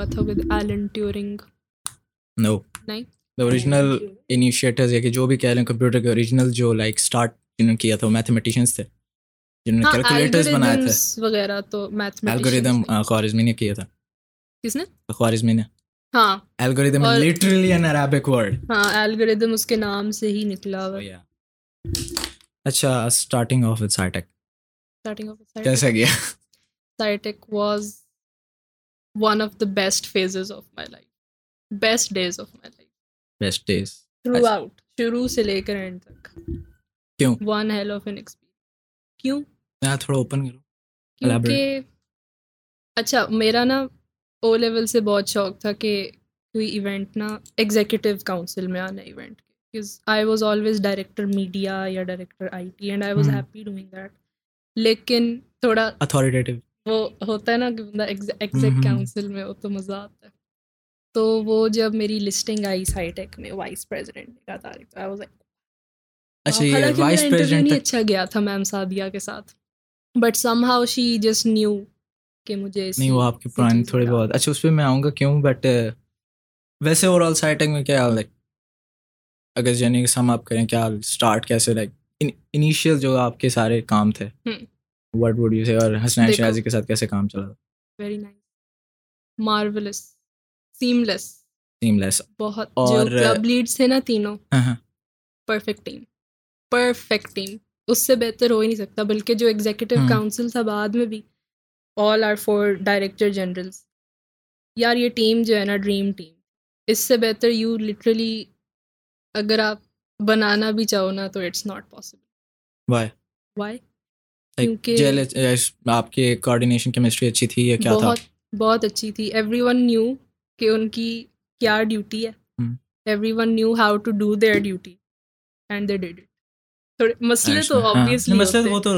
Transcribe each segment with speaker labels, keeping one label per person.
Speaker 1: ہوا تھا with Alan Turing
Speaker 2: نو
Speaker 1: نہیں؟
Speaker 2: اوریجنل انیشیٹرز یا کہ جو بھی کہہ لیں کمپیوٹر کے اوریجنل جو لائک اسٹارٹ جنہوں نے کیا تھا وہ میتھمیٹیشینس تھے۔ جنہوں نے کیلکولیٹرز بنائے تھے۔
Speaker 1: وغیرہ تو
Speaker 2: الگوریدم خوارزمی نے کیا تھا۔
Speaker 1: کس نے؟
Speaker 2: خوارزمی نے۔
Speaker 1: ہاں۔
Speaker 2: Algorithm literally an Arabic word
Speaker 1: ہاں الگوریدم اس کے نام سے ہی نکلا ہوا۔
Speaker 2: اچھا starting off with Scitech
Speaker 1: starting off
Speaker 2: کیسا گیا؟
Speaker 1: Scitech was one of the best phases of my life best days of my life
Speaker 2: best days
Speaker 1: throughout شروع سے لے کر اینڈ تک
Speaker 2: کیوں
Speaker 1: one hell of an experience کیوں
Speaker 2: میں تھوڑا اوپن کرو
Speaker 1: کیونکہ اچھا میرا نا او لیول سے بہت شوق تھا کہ کوئی ایونٹ نا ایگزیکٹو کاؤنسل میں آنا event I was always director media یا director I T and I was. Happy doing that لیکن تھوڑا
Speaker 2: اتھارٹیٹیو
Speaker 1: وہ ہوتا ہے نا کہ بندہ ایگزیکٹ۔ کاؤنسل میں ہو تو مزہ آتا ہے۔ تو وہ جب میری لسٹنگ آئی سائی ٹیک میں وائس پریزیڈنٹ کا تاریخ آئی واز
Speaker 2: اچھا یہ وائس پریزیڈنٹ
Speaker 1: اچھا گیا تھا میم سعدیہ کے ساتھ۔ But somehow she just knew کہ مجھے
Speaker 2: نہیں وہ آپ کی پرانی تھوڑی بہت اچھا اس پہ میں آؤں گا کیوں؟ بٹ ویسے اوور آل سائٹنگ میں کیا لائک اگر جرنی سم آپ کریں کیا اسٹارٹ کیسے لائک انیشیل جو آپ کے سارے کام تھے۔ وٹ وڈ یو سے اور حسنین
Speaker 1: دیکھو۔
Speaker 2: شرازی کے ساتھ کیسے کام چلا
Speaker 1: very nice marvellous seamless
Speaker 2: seamless
Speaker 1: بہت
Speaker 2: اور-
Speaker 1: کلب لیڈس تھے نا تینوں
Speaker 2: ہاں ہاں۔
Speaker 1: پرفیکٹ ٹیم پرفیکٹ ٹیم اس سے بہتر ہو ہی نہیں سکتا بلکہ جو ایگزیکٹو
Speaker 2: ہوں۔
Speaker 1: کاؤنسل تھا بعد میں بھی all are four director generals یار یہ ٹیم جو ہے نا ڈریم ٹیم اس سے بہتر یو لٹرلی اگر آپ بنانا بھی چاہو نا تو it's not possible
Speaker 2: why
Speaker 1: why
Speaker 2: آپ کوآڈینیشن کیمسٹری اچھی تھی یا کیا تھا؟
Speaker 1: بہت اچھی تھی۔ ایوری ون نیو کہ ان کی کیا ڈیوٹی ہے۔ Everyone knew how to do their duty and they did it تھوڑے مسئلے تو
Speaker 2: ہاں،
Speaker 1: آبویسلی
Speaker 2: نہیں، مسئلہ تو وہ تو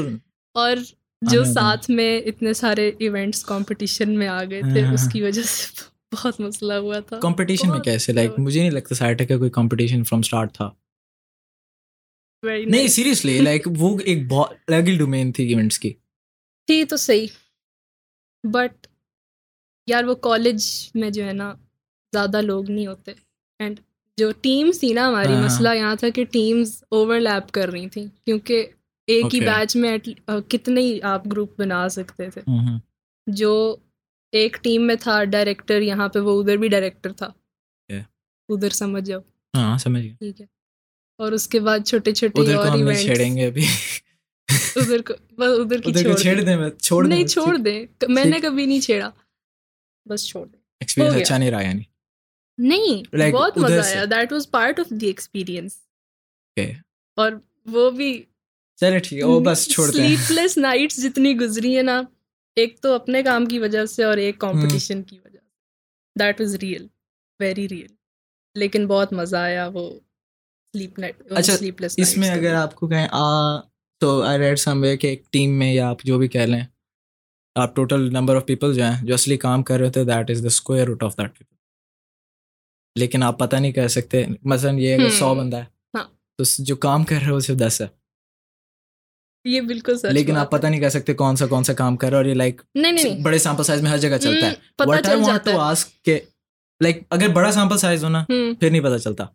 Speaker 1: اور جو ساتھ میں اتنے سارے ایونٹس کمپٹیشن میں آ گئے تھے
Speaker 2: ہاں،
Speaker 1: اس
Speaker 2: ہاں۔
Speaker 1: کی وجہ سے بہت مسئلہ ہوا تھا۔
Speaker 2: کمپٹیشن میں کیسے؟ لائک مجھے نہیں لگتا سائٹیک کا کوئی کمپٹیشن فرام اسٹارٹ تھا۔ نہیں. سیریسلی لائک وہ ایک بہت الگ ہی ڈومین تھی ایونٹس کی
Speaker 1: تھی تو صحیح بٹ یار وہ کالج میں جو ہے نا زیادہ لوگ نہیں ہوتے اینڈ جو ٹیمس تھی نا ہماری
Speaker 2: ہاں۔
Speaker 1: مسئلہ یہاں تھا کہ ٹیمز اوور لیپ کر رہی تھیں کیونکہ ایک ہی. بیچ میں کتنے ہی آپ گروپ بنا سکتے تھے
Speaker 2: ہوں،
Speaker 1: جو ایک ٹیم میں تھا ڈائریکٹر یہاں پہ وہ ادھر بھی ڈائریکٹر تھا. ادھر سمجھ جاؤ
Speaker 2: ہاں سمجھ
Speaker 1: ٹھیک ہے اور اس کے بعد چھوٹے چھوٹے اور ایونٹس
Speaker 2: چھیڑیں گے ابھی۔
Speaker 1: ادھر کو بس ادھر کی چھوڑ
Speaker 2: چھیڑ
Speaker 1: دیں
Speaker 2: میں چھوڑ
Speaker 1: نہیں چھوڑ دیں۔ میں نے کبھی نہیں چھیڑا۔ بس چھوڑ دیں۔
Speaker 2: ایکسپیرینس۔ اچھا نہیں رہا یعنی۔
Speaker 1: نہیں بہت مزہ آیا۔ That was part of the experience
Speaker 2: Okay.
Speaker 1: اور وہ بھی
Speaker 2: چلے ٹھیک ہے وہ بس چھوڑ دیں۔
Speaker 1: سلیپ لیس نائٹس جتنی گزری ہیں نا ایک تو اپنے کام کی وجہ سے اور ایک کمپٹیشن کی وجہ سے۔ That was real very real لیکن بہت مزہ آیا وہ۔
Speaker 2: اچھا،
Speaker 1: سلیپ لیس
Speaker 2: اس میں اگر آپ کو کہیں آ تو آئی ریڈ سم وے کہ ایک ٹیم میں یا آپ جو بھی کہہ لیں آپ ٹوٹل نمبر آف پیپل جو ہیں جو اصلی کام کر رہے ہوتے that is the square root of that people لیکن آپ پتہ نہیں کر سکتے مثلاً یہ اگر سو بندہ ہے
Speaker 1: ہاں۔
Speaker 2: تو جو کام کر رہے ہو صرف دس ہے۔
Speaker 1: یہ بالکل
Speaker 2: لیکن آپ پتہ نہیں کر سکتے کون سا کون سا کام کر رہے اور یہ لائک بڑے سیمپل سائز میں ہر جگہ چلتا ہے۔ لائک اگر بڑا سیمپل سائز ہونا پھر نہیں پتہ چلتا۔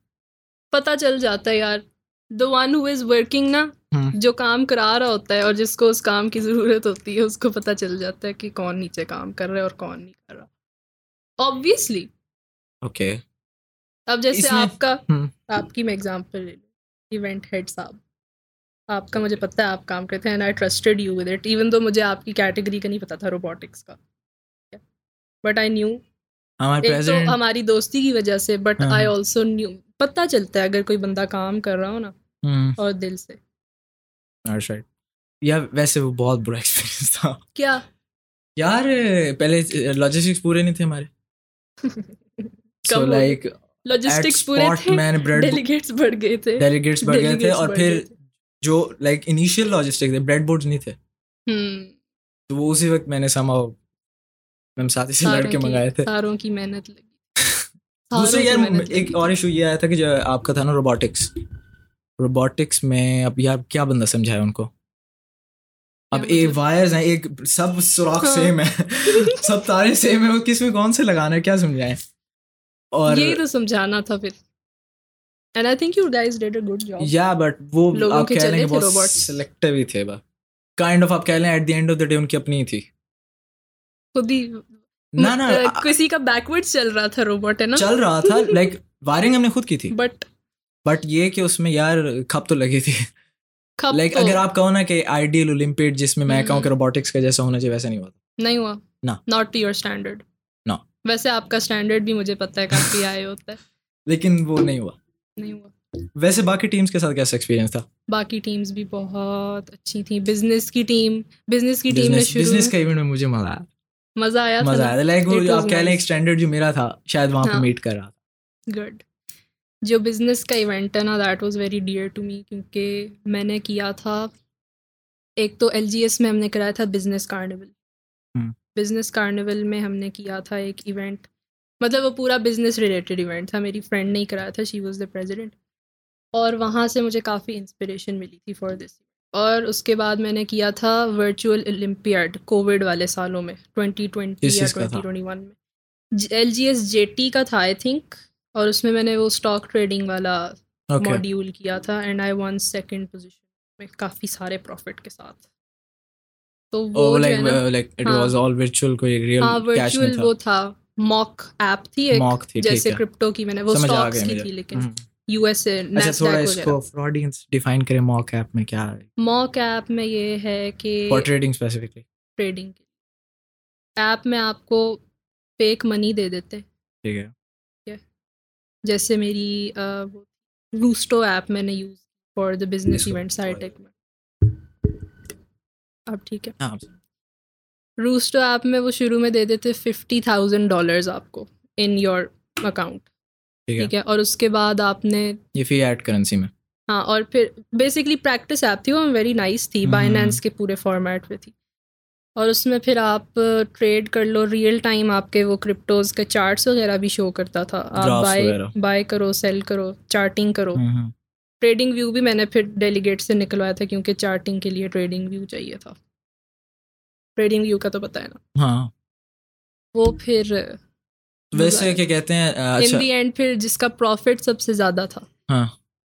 Speaker 1: پتہ چل جاتا ہے یار۔ The one who is working نا۔ جو کام کرا رہا ہوتا ہے اور جس کو اس کام کی ضرورت ہوتی ہے اس کو پتہ چل جاتا ہے کہ کون نیچے کام کر رہا ہے اور کون نہیں کر رہا۔ آبویسلی
Speaker 2: اوکے
Speaker 1: اب جیسے آپ کا۔ آپ کی میں اگزامپل لے لوں۔ ایونٹ ہیڈ صاحب۔ آپ کا مجھے پتہ ہے آپ کام کرتے ہیں and I trusted you with it even though مجھے آپ کی کیٹیگری کا نہیں پتا تھا روبوٹکس کا۔ بٹ آئی نیو تو ہماری دوستی کی وجہ سے بٹ آئی۔ آلسو نیو پتہ چلتا ہے اگر کوئی بندہ کام کر رہا ہو نا اور دل سے۔
Speaker 2: یا ویسے وہ بہت برا ایکسپیرینس تھا۔
Speaker 1: کیا؟
Speaker 2: یار پہلے لاجسٹکس پورے نہیں تھے ہمارے۔ سو لائک
Speaker 1: لاجسٹکس پورے تھے
Speaker 2: بریڈ
Speaker 1: ڈیلیگیٹس بڑھ گئے تھے۔
Speaker 2: ڈیلیگیٹس بڑھ گئے تھے اور پھر۔ جو لائک انیشیل لاجسٹک تھے بریڈ بورڈ نہیں تھے۔ تو وہ اسی وقت میں نے سما میں ساتھ سے لڑ کے منگائے تھے۔
Speaker 1: ساروں کی محنت لگی۔
Speaker 2: دوسرے یار ایک اور۔ ایشو یہ آیا تھا کہ جو آپ کا تھا نا روبوٹکس روبوٹکس میں اب یار کیا بندہ سمجھایا ان کو؟ اب ایک وائرز ہیں ایک سب سوراخ سیم ہے۔ سب تارے سیم ہے کس میں کون سے لگانا ہے کیا سمجھائیں
Speaker 1: اور یہی تو سمجھانا تھا پھر۔ And I think you guys did a good job
Speaker 2: یا بٹ وہ آپ کہہ لیں کہ بہت سلیکٹیو ہی تھے بس کائنڈ آف آپ کہہ لیں at the end of the day ان کی اپنی تھی۔
Speaker 1: خود ہی کسی کا بیکورڈ چل رہا تھا روبوٹ ہے نا
Speaker 2: چل رہا تھا لائک وائرنگ ہم نے خود کی تھی
Speaker 1: بٹ
Speaker 2: بٹ یہ کہ اس میں یار کھپ تو لگی تھی لائک اگر آپ کہو نا کہ آئیڈیل اولمپیڈ جس میں میں کہوں کہ روبوٹکس کا جیسا ہونا چاہیے ویسا نہیں ہوا
Speaker 1: نہیں ہوا نہ ناٹ ٹو یور اسٹینڈرڈ
Speaker 2: نہ
Speaker 1: ویسے آپ کا اسٹینڈرڈ بھی مجھے پتا ہے کافی آئے ہوتا ہے
Speaker 2: لیکن وہ نہیں ہوا
Speaker 1: نہیں ہوا
Speaker 2: ویسے باقی ٹیمس کے ساتھ کیسا ایکسپیرینس تھا
Speaker 1: باقی ٹیمس بھی بہت اچھی تھیں بزنس کی ٹیم بزنس کی ٹیم
Speaker 2: نے بزنس کا ایونٹ میں مجھے مزہ آیا
Speaker 1: مزہ آیا
Speaker 2: مزہ آیا لائک وہ آپ کہہ لیں ایک اسٹینڈرڈ جو میرا تھا شاید وہاں پہ میٹ کر رہا
Speaker 1: تھا گڈ جو بزنس کا ایونٹ ہے نا that was very dear to me کیونکہ میں نے کیا تھا۔ ایک تو ایل جی ایس میں ہم نے کرایا تھا بزنس کارنیول بزنس کارنیول میں ہم نے کیا تھا ایک ایونٹ مطلب وہ پورا بزنس ریلیٹڈ ایونٹ تھا۔ میری فرینڈ نے ہی کرایا تھا شی واز دا پریزیڈنٹ اور وہاں سے مجھے کافی انسپریشن ملی تھی فار دس اور اس کے بعد میں نے کیا تھا ورچوئل اولمپیاڈ کووڈ والے سالوں میں ٹوینٹی ٹوینٹی یا ٹوینٹی ٹوینٹی ون میں۔ L G S J T کا تھا آئی تھنک اور اس میں میں نے وہ اسٹاک ٹریڈنگ والا ماڈیول کیا تھا and I won second position میں کافی سارے پروفٹ کے ساتھ۔ تو وہ وہ تھا۔ موک ایپ تھی جیسے کرپٹو کی میں نے وہ اسٹاکس کی تھی لیکن یو ایس اے
Speaker 2: تھوڑا اس کو فراڈینس ڈیفائن کریں موک ایپ میں کیا ہے؟
Speaker 1: موک ایپ میں یہ ہے کہ
Speaker 2: ٹریڈنگ اسپیسیفکلی
Speaker 1: ٹریڈنگ ایپ میں آپ کو منی دے دیتے۔
Speaker 2: ٹھیک ہے۔
Speaker 1: جیسے میری روسٹو ایپ میں نے use for the business event tech میں۔ اب ٹھیک ہے۔ روسٹو ایپ میں وہ شروع میں دے دیتے ففٹی تھاؤزینڈ ڈالرز آپ کو ان یور اکاؤنٹ ٹھیک ہے۔ اور اس کے بعد آپ نے
Speaker 2: یہ فی ایڈ کرنسی میں۔
Speaker 1: ہاں اور پھر بیسکلی پریکٹس ایپ تھی وہ ویری نائس تھی بائنینس کے پورے فارمیٹ پہ تھی۔ اور اس میں پھر آپ ٹریڈ کر لو ریئل ٹائم آپ کے وہ کرپٹوز کے چارٹس وغیرہ بھی شو کرتا تھا۔ آپ بائی بائی کرو سیل کرو چارٹنگ کرو۔ ٹریڈنگ ویو بھی میں نے پھر ڈیلیگیٹ سے نکلوایا تھا کیونکہ چارٹنگ کے لیے ٹریڈنگ ویو چاہیے تھا۔ ٹریڈنگ ویو کا تو پتہ ہے نا۔
Speaker 2: ہاں۔
Speaker 1: وہ پھر
Speaker 2: ویسے کیا کہتے ہیں؟
Speaker 1: ان دی اینڈ پھر جس کا پروفٹ سب سے زیادہ تھا۔
Speaker 2: ہاں۔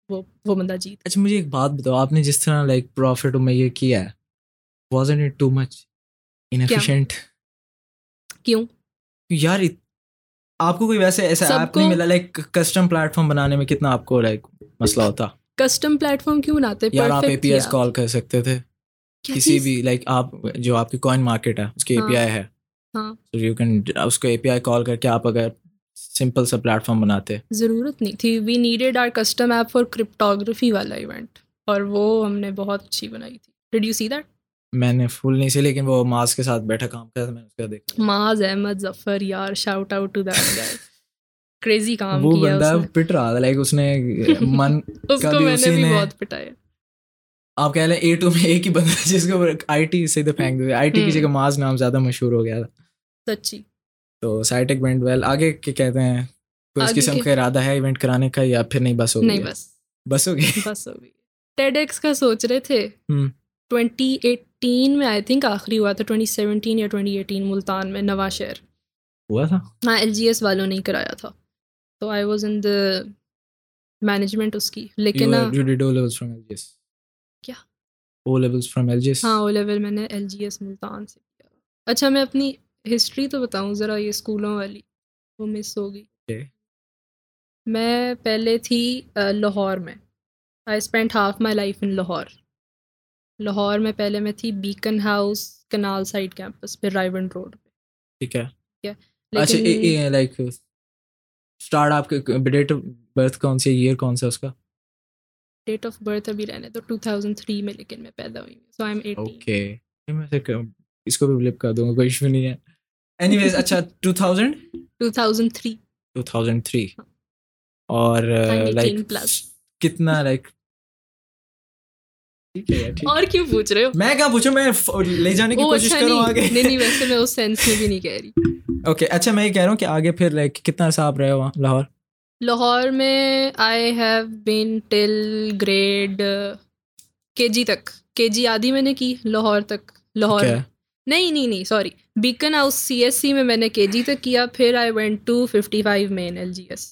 Speaker 1: وہ وہ بندہ جیت۔
Speaker 2: اچھا مجھے ایک بات بتاؤ آپ نے جس طرح لائک پروفٹ میں یہ کیا ہے was it too much inefficient
Speaker 1: کیوں؟
Speaker 2: یار آپ کو کوئی ویسے ایسا ایپ نہیں ملا لائک کسٹم پلیٹ فارم بنانے میں کتنا آپ کو لائک مسئلہ ہوتا؟
Speaker 1: کسٹم پلیٹ فارم کیوں بناتے؟
Speaker 2: یار آپ اے پی ایس کال کر سکتے تھے۔ کسی بھی لائک آپ جو آپ کی کوائن مارکیٹ ہے اس کی اے پی آئی ہے۔ یو کین اس کو اے پی آئی کال کر کے آپ اگر سمپل سا پلیٹ فارم بناتے۔
Speaker 1: ضرورت نہیں تھی۔ We needed our custom app for cryptography والا ایونٹ اور وہ ہم نے بہت اچھی بنائی تھی۔ ڈڈ یو سی دیٹ
Speaker 2: میں نے فل نہیں سی لیکن وہ ماز کے ساتھ بیٹھا کام کرا تھا میں نے اس کا دیکھا۔
Speaker 1: ماز احمد ظفر یار shout out to that guy crazy کام
Speaker 2: وہ بندہ پٹ رہا تھا لائک اس نے من
Speaker 1: اس کو میں نے بھی بہت پٹایا۔
Speaker 2: آپ کہہ لیں اے ٹو میں ایک ہی بندہ جس کو آئی ٹی سے پھینک دے آئی ٹی کی جگہ ماز نام زیادہ مشہور ہو گیا تھا۔
Speaker 1: سچی۔
Speaker 2: تو سائٹیک وینٹ ویل آگے کیا کہتے ہیں؟ کوئی اس قسم کا ارادہ ہے ایونٹ کرانے کا یا پھر نہیں بس ہو
Speaker 1: نہیں بس۔
Speaker 2: بس ہو گئی۔
Speaker 1: بس ہو گئی۔ ٹیڈ ایکس کا سوچ رہے تھے۔ ٹوینٹی ایٹین میں آئی تھنک آخری ہوا تھا ٹوئنٹی سیونٹین یا ٹوئنٹی ایٹین ملتان میں نواں شہر۔
Speaker 2: ہوا تھا؟
Speaker 1: ہاں ایل جی ایس والوں نے کرایا تھا۔ تو I was in the management اس کی۔ لیکن کیا؟
Speaker 2: O levels from L G S
Speaker 1: ہاں او لیول میں نے ایل جی ایس ملتان سے کیا۔ اچھا میں اپنی ہسٹری تو بتاؤں ذرا یہ اسکولوں والی وہ مس ہو گئی میں پہلے تھی لاہور میں۔ I spend half my life in Lahore. Lahore میں پہلے میں تھی Beaconhouse canal side campus پہ رائیون روڈ پہ۔
Speaker 2: ٹھیک ہے۔ اچھا لائک اسٹارٹ آپ کے ڈیٹ آف برتھ کون سی ایئر کون سا اس کا؟
Speaker 1: ڈیٹ آف برتھ ابھی رہنے تو ٹو تھاؤزینڈ تھری میں لیکن میں پیدا ہوئی ہوں۔ سو آئی ایم
Speaker 2: اوکے۔ اس کو بھی کر دوں گا کوئی ایشو نہیں ہے۔ اینی ویز اچھا two thousand
Speaker 1: two thousand three
Speaker 2: two thousand three اور لائک کتنا لائک
Speaker 1: اور کیوں پوچھ رہے ہو
Speaker 2: میں کیا پوچھوں میں لے جانے کی کوشش کروں آگے
Speaker 1: نہیں نہیں ویسے میں اس سینس میں بھی نہیں کہہ رہی
Speaker 2: اوکے اچھا میں یہ کہہ رہا ہوں کہ آگے پھر لائک کتنا عرصہ آپ رہے ہو وہاں لاہور
Speaker 1: لاہور میں I have been till grade کے جی تک کے جی آدھی میں نے کی لاہور تک لاہور نہیں نہیں نہیں sorry Beaconhouse C S C میں میں نے کے جی تک کیا پھر I went to fifty five main L G S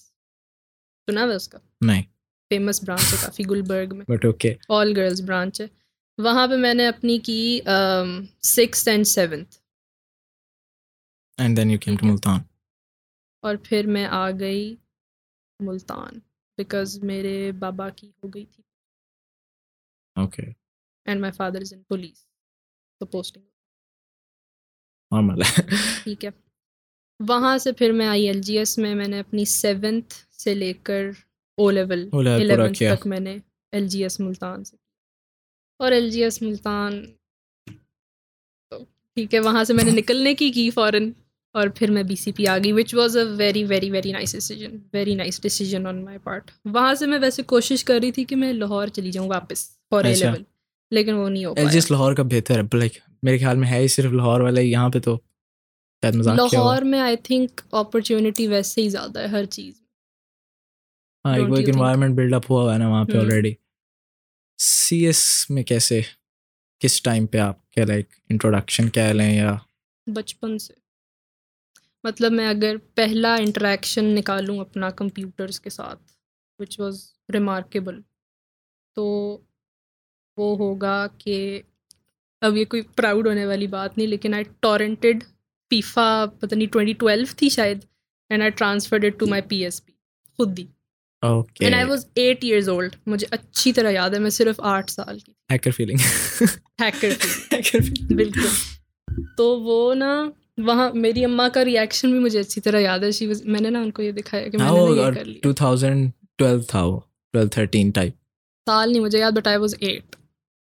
Speaker 1: سنا ہوا اس کا؟
Speaker 2: نہیں۔
Speaker 1: فیمس برانچ ہے کافی گلبرگ میں۔
Speaker 2: But okay
Speaker 1: all girls branch ہے۔ وہاں پہ میں نے اپنی کی six and seventh
Speaker 2: and then you came to Multan
Speaker 1: اور پھر میں آ گئی ملتان بیکاز میرے بابا کی ہو گئی تھی۔
Speaker 2: Okay
Speaker 1: and my father is in police تو پوسٹنگ
Speaker 2: نارمل ہے
Speaker 1: ٹھیک ہے۔ وہاں سے پھر میں آئی ایل جی ایس میں میں نے اپنی سیونتھ سے لے کر او لیول الیونتھ تک میں نے ایل جی ایس ملتان سے اور ایل جی ایس ملتان ٹھیک ہے وہاں سے میں نے نکلنے کی کی فوراً۔ اور پھر میں بی سی پی آ گئی which was a very very very nice decision very nice decision on my part وہاں سے میں ویسے کوشش کر رہی تھی کہ میں لاہور چلی جاؤں واپس فار اے۔ لیول لیکن وہ نہیں ہو پایا
Speaker 2: جی ایس لاہور کا بہتر ہے لائک میرے خیال میں ہے ہی صرف لاہور والا ہی، یہاں پہ تو شاید ہوا۔
Speaker 1: لاہور میں آئی تھنک اپرچونیٹی ویسے ہی زیادہ ہے ہر چیز
Speaker 2: ہاں ایک وہ ایک? انوائرمنٹ بلڈ اپ ہوا ہوا ہے نا وہاں پہ۔ آلریڈی سی ایس میں کیسے؟ کس ٹائم پہ آپ کیا لائک انٹروڈکشن کیا لیں یا؟
Speaker 1: بچپن سے۔ مطلب میں اگر پہلا انٹریکشن نکالوں اپنا کمپیوٹرس کے ساتھ وچ واز ریمارکیبل تو وہ ہوگا کہ اب یہ کوئی پراؤڈ ہونے والی بات نہیں لیکن آئی ٹورنٹڈ فیفا پتہ نہیں ٹوئنٹی ٹویلو تھی شاید and I transferred it to my P S P خود دی۔ And I was eight years old مجھے اچھی طرح یاد ہے میں صرف آٹھ سال کی
Speaker 2: ہیکر فیلنگ
Speaker 1: ہیکر بالکل۔ تو وہ نا وہاں میری اماں کا ریئیکشن بھی مجھے اچھی طرح یاد ہے۔ شی میں نے نا ان کو یہ دکھایا کہ میں نے یہ کر لیا۔
Speaker 2: تھا وہ ٹائپ
Speaker 1: سال نہیں مجھے یاد بٹ آئی واز ایٹ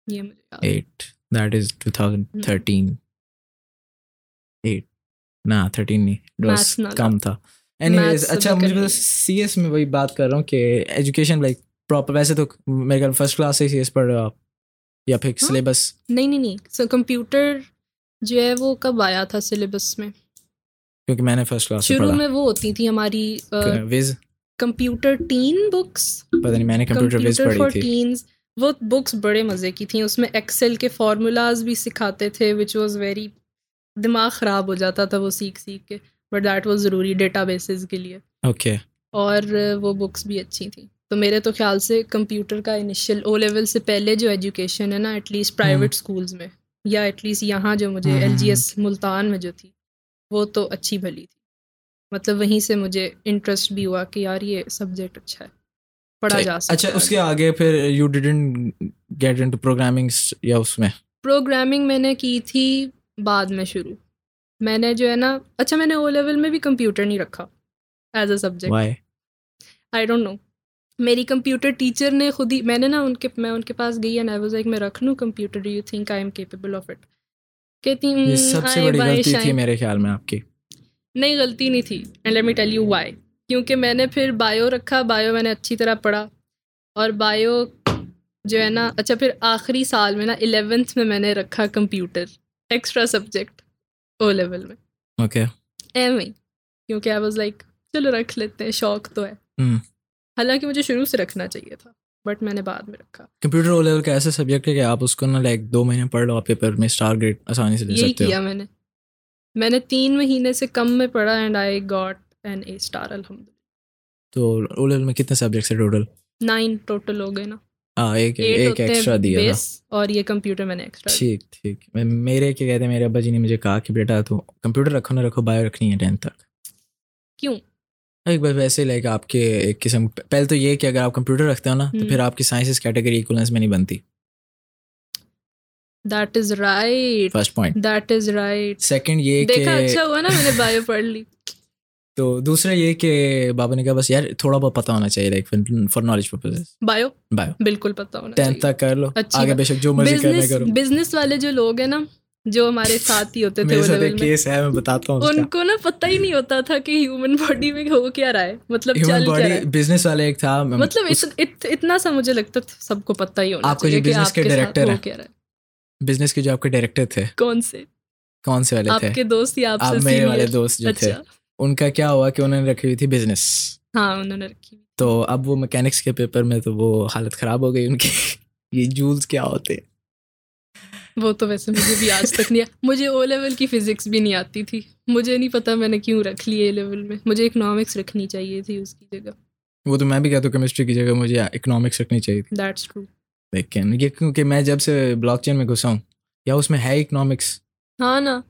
Speaker 1: یہ مجھے یاد۔
Speaker 2: Eight that is two thousand thirteen eight نہ تھرٹین نہیں کم تھا اینی ویز اچھا مجھے سی ایس میں وہی بات کر رہا ہوں کہ ایجوکیشن لائک پراپر ویسے تو میرے خیال فرسٹ کلاس سے سی ایس پڑھ رہے ہو آپ یا پھر۔ سلیبس
Speaker 1: نہیں نہیں نہیں سو کمپیوٹر جو ہے وہ کب آیا تھا سلیبس میں
Speaker 2: کیونکہ میں نے فرسٹ کلاس
Speaker 1: شروع میں وہ ہوتی تھی ہماری
Speaker 2: وز
Speaker 1: کمپیوٹر ٹین بکس
Speaker 2: پتہ نہیں میں نے کمپیوٹر
Speaker 1: فار
Speaker 2: پڑھی تھی
Speaker 1: وہ بکس بڑے مزے کی تھیں۔ اس میں ایکسل کے فارمولاز بھی سکھاتے تھے وچ واز ویری دماغ خراب ہو جاتا تھا وہ سیکھ سیکھ کے بٹ دیٹ واز ضروری ڈیٹا بیسز کے لیے۔
Speaker 2: اوکے
Speaker 1: اور وہ بکس بھی اچھی تھیں۔ تو میرے تو خیال سے کمپیوٹر کا انیشیل او لیول سے پہلے جو ایجوکیشن ہے نا ایٹ لیسٹ پرائیویٹ اسکولز میں یا ایٹ لیسٹ یہاں جو مجھے ایل جی ایس ملتان میں جو تھی وہ تو اچھی بھلی تھی۔ مطلب وہیں سے مجھے انٹرسٹ بھی ہوا کہ یار یہ سبجیکٹ اچھا ہے۔ پڑھا جا سکتا
Speaker 2: اچھا اس کے آگے پھر you didn't get in programming یا اس میں؟
Speaker 1: پروگرامنگ میں نے کی تھی بعد میں شروع۔ میں نے جو ہے نا اچھا میں نے او لیول میں بھی کمپیوٹر نہیں رکھا as a subject I don't know میری کمپیوٹر ٹیچر نے خود ہی میں نے نا ان کے میں ان کے پاس گئی اینڈ آئی واز لائک میں رکھ لوں computer you think I am capable of it کہتی ہوں
Speaker 2: یہ سب سے بڑی غلطی تھی میرے خیال میں آپ کی۔
Speaker 1: نہیں غلطی نہیں تھی۔ And let me tell you why کیونکہ میں نے پھر بایو رکھا بایو میں نے اچھی طرح پڑھا اور بایو جو ہے نا اچھا پھر آخری سال میں نا الیونتھ میں میں نے رکھا computer extra subject O level میں۔
Speaker 2: اوکے
Speaker 1: ایم کیونکہ آئی واز لائک چلو رکھ لیتے ہیں شوق تو ہے۔ حالانکہ مجھے شروع سے رکھنا چاہیے تھا بٹ میں نے بعد میں رکھا۔
Speaker 2: کمپیوٹر او لیول کا ایسا سبجیکٹ ہے کہ آپ اس کو نا لائک دو مہینے پڑھ لو آپ پیپر میں اسٹار گریڈ آسانی سے لے
Speaker 1: یہی
Speaker 2: سکتے ہو۔
Speaker 1: کیا میں نے۔ میں نے تین مہینے سے کم میں پڑھا and I got an A star الحمد
Speaker 2: تو او لیول میں کتنے سبجیکٹس ہے ٹوٹل
Speaker 1: نائن ٹوٹل ہو گئے نا.
Speaker 2: ہاں ایک ایک ایکسٹرا
Speaker 1: ہیں
Speaker 2: دیا تھا
Speaker 1: اور یہ کمپیوٹر میں نے ایکسٹرا
Speaker 2: ٹھیک ٹھیک۔ میرے کیا کہتے ہیں میرے ابا جی نے مجھے کہا کہ بیٹا تو کمپیوٹر رکھو نہ رکھو بایو رکھنی ہے ٹینتھ تک۔
Speaker 1: کیوں؟
Speaker 2: ایک بار ویسے لائک آپ کے ایک قسم پہلے تو یہ کہ اگر آپ کمپیوٹر رکھتے ہو نا تو۔ پھر آپ کی سائنسز کیٹیگری ایکولنس میں نہیں بنتی۔
Speaker 1: That is right
Speaker 2: first point
Speaker 1: that is right
Speaker 2: second یہ کہ
Speaker 1: اچھا ہوا نا میں نے بایو پڑھ لی۔
Speaker 2: تو دوسرا یہ کہ بابا نے کہا بس یار تھوڑا بہت پتہ ہونا چاہیے like for knowledge purpose
Speaker 1: bio
Speaker 2: bio
Speaker 1: بالکل پتہ ہونا
Speaker 2: ٹینتھ تک کر لو. آگے۔ بے شک جو مرضی کرنا
Speaker 1: بزنس
Speaker 2: کرو.
Speaker 1: بزنس والے جو لوگ ہیں نا جو ہمارے ساتھ ہی ہوتے تھے
Speaker 2: میرے ساتھ ایک کیس ہے میں بتاتا ہوں
Speaker 1: ان کو نا پتہ ہی نہیں ہوتا تھا کہ ہیومن باڈی میں ہو کیا رہا ہے. مطلب
Speaker 2: ہیومن باڈی بزنس والے ایک تھا
Speaker 1: مطلب اتنا سا مجھے لگتا تھا سب کو پتہ ہی ہونا
Speaker 2: آپ کو جو
Speaker 1: آپ
Speaker 2: کے
Speaker 1: ہو
Speaker 2: ہیں۔ بزنس کے جو آپ کے ڈائریکٹر تھے.
Speaker 1: کون سے؟
Speaker 2: کون سے والے
Speaker 1: آپ
Speaker 2: تھے
Speaker 1: کے دوست یا آپ
Speaker 2: آپ
Speaker 1: سے
Speaker 2: میرے والے دوست جو تھے.
Speaker 1: اچھا.
Speaker 2: ان کا کیا ہوا کہ انہوں نے رکھی ہوئی تھی بزنس
Speaker 1: ہاں انہوں نے رکھی
Speaker 2: تو اب وہ میکینکس کے پیپر میں تو وہ حالت خراب ہو گئی ان کی۔ یہ جولز کیا ہوتے
Speaker 1: وہ تو ویسے مجھے بھی آج تک نہیں مجھے او لیول کی فزکس بھی نہیں آتی تھی۔ مجھے نہیں پتا میں نے کیوں رکھ لی اے لیول میں۔ مجھے اکنامکس رکھنی چاہیے تھی اس کی جگہ۔
Speaker 2: وہ تو میں بھی کہتا ہوں کیمسٹری کی جگہ مجھے اکنامکس رکھنی چاہیے تھی۔
Speaker 1: دیٹس ٹرو
Speaker 2: لیکن یہ کیونکہ میں جب سے بلاک چین میں گھسا ہوں یا اس میں ہے اکنامکس
Speaker 1: ہاں نا۔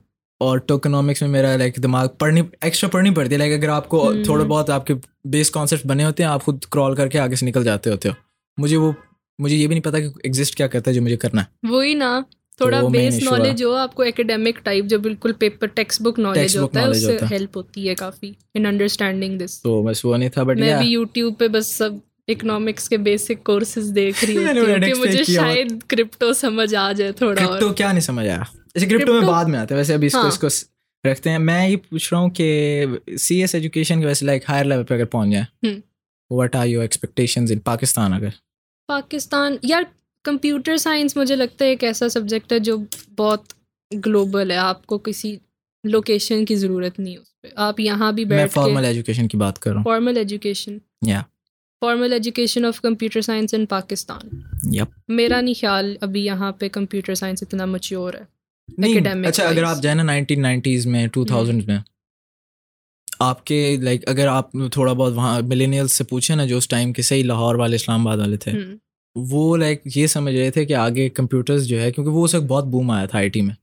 Speaker 2: اور ٹوکنامکس میں میرا لائک دماغ پڑھنی ایکسٹرا پڑھنی پڑتی ہے لائک اگر آپ کو
Speaker 1: ہوں۔
Speaker 2: تھوڑا بہت آپ کے بیس کانسیپٹ بنے ہوتے ہیں آپ خود کرال کر کے آگے سے نکل جاتے ہوتے ہو مجھے وہ مجھے یہ بھی نہیں پتا کہ ایگزسٹ کیا کرتا ہے جو مجھے کرنا ہے
Speaker 1: وہی نا تھوڑا بیس۔ نالج ہو آپ کو اکیڈیمک ٹائپ جو بالکل پیپر ٹیکسٹ بک نالج ہوتا ہے اس سے۔ ہیلپ ہوتی ہے کافی ان انڈرسٹینڈنگ دس
Speaker 2: تو بس وہ نہیں تھا بٹ
Speaker 1: میں بھی یوٹیوب پہ بس سب اکنامکس کے بیسک کورسز دیکھ رہی ہوں کہ مجھے۔ شاید کرپٹو سمجھ آ جائے تھوڑا
Speaker 2: کرپٹو کیا نہیں سمجھ آیا اچھا کرپٹو میں بعد میں آتا ہے ویسے ابھی اس کو
Speaker 1: ہاں۔
Speaker 2: اس کو رکھتے ہیں۔ میں یہ پوچھ رہا ہوں کہ سی ایس ایجوکیشن کی ویسے لائک ہائر لیول پہ اگر پہنچ جائیں
Speaker 1: ہوں۔
Speaker 2: What are your expectations in Pakistan اگر؟
Speaker 1: پاکستان یار کمپیوٹر سائنس مجھے لگتا ہے ایک ایسا سبجیکٹ ہے جو بہت گلوبل ہے۔ آپ کو کسی لوکیشن کی ضرورت نہیں اس پہ۔ آپ یہاں بھی بیٹھ
Speaker 2: فارمل
Speaker 1: کے
Speaker 2: ایجوکیشن کی بات کر رہا
Speaker 1: formal education
Speaker 2: Yeah.
Speaker 1: Formal education of computer science in Pakistan
Speaker 2: ہوں
Speaker 1: میرا نہیں خیال ابھی یہاں پہ کمپیوٹر سائنس اتنا مچیور ہے۔
Speaker 2: نہیں اچھا اگر. آپ جائیں نا نائنٹین نائنٹیز میں ٹو تھاؤزینڈ میں آپ کے لائک اگر آپ تھوڑا بہت وہاں ملینیل سے پوچھیں نا جو اس ٹائم کے صحیح لاہور والے اسلام آباد والے تھے وہ لائک یہ سمجھ رہے تھے کہ آگے کمپیوٹرز جو ہے کیونکہ وہ اس وقت بہت بوم آیا تھا آئی ٹی میں۔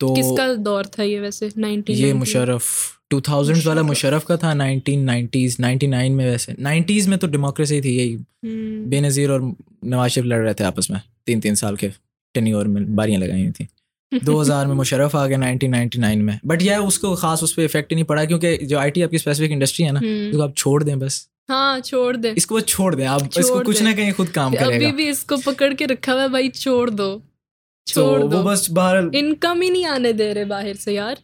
Speaker 2: تو
Speaker 1: کس کا دور تھا یہ ویسے؟
Speaker 2: یہ مشرف ٹو تھاؤزینڈ والا مشرف کا تھا نائنٹین نائنٹیز نائنٹی نائن میں ویسے۔ نائنٹیز میں تو ڈیموکریسی تھی یہی بے نظیر اور نواز شریف لڑ رہے تھے آپس میں تین تین سال کے ٹینیور میں باریاں لگائی ہوئی تھیں۔ دو ہزار میں مشرف آ گیا نائنٹین نائنٹی نائن میں۔ بٹ یہ اس کو خاص اس پہ افیکٹ نہیں پڑا کیونکہ جو آئی ٹی آپ کی اسپیسیفک انڈسٹری ہے نا اس کو آپ چھوڑ دیں بس۔
Speaker 1: ہاں چھوڑ دے
Speaker 2: اس کو بس چھوڑ دیں۔ آپ اس کو کچھ
Speaker 1: دیں۔
Speaker 2: نہ کہیں خود کام کرے
Speaker 1: ابھی بھی اس کو پکڑ کے رکھا ہوا ہے بھائی چھوڑ دو۔ چھوڑ دو۔
Speaker 2: بس باہر
Speaker 1: انکم ہی نہیں آنے دے رہے باہر سے یار۔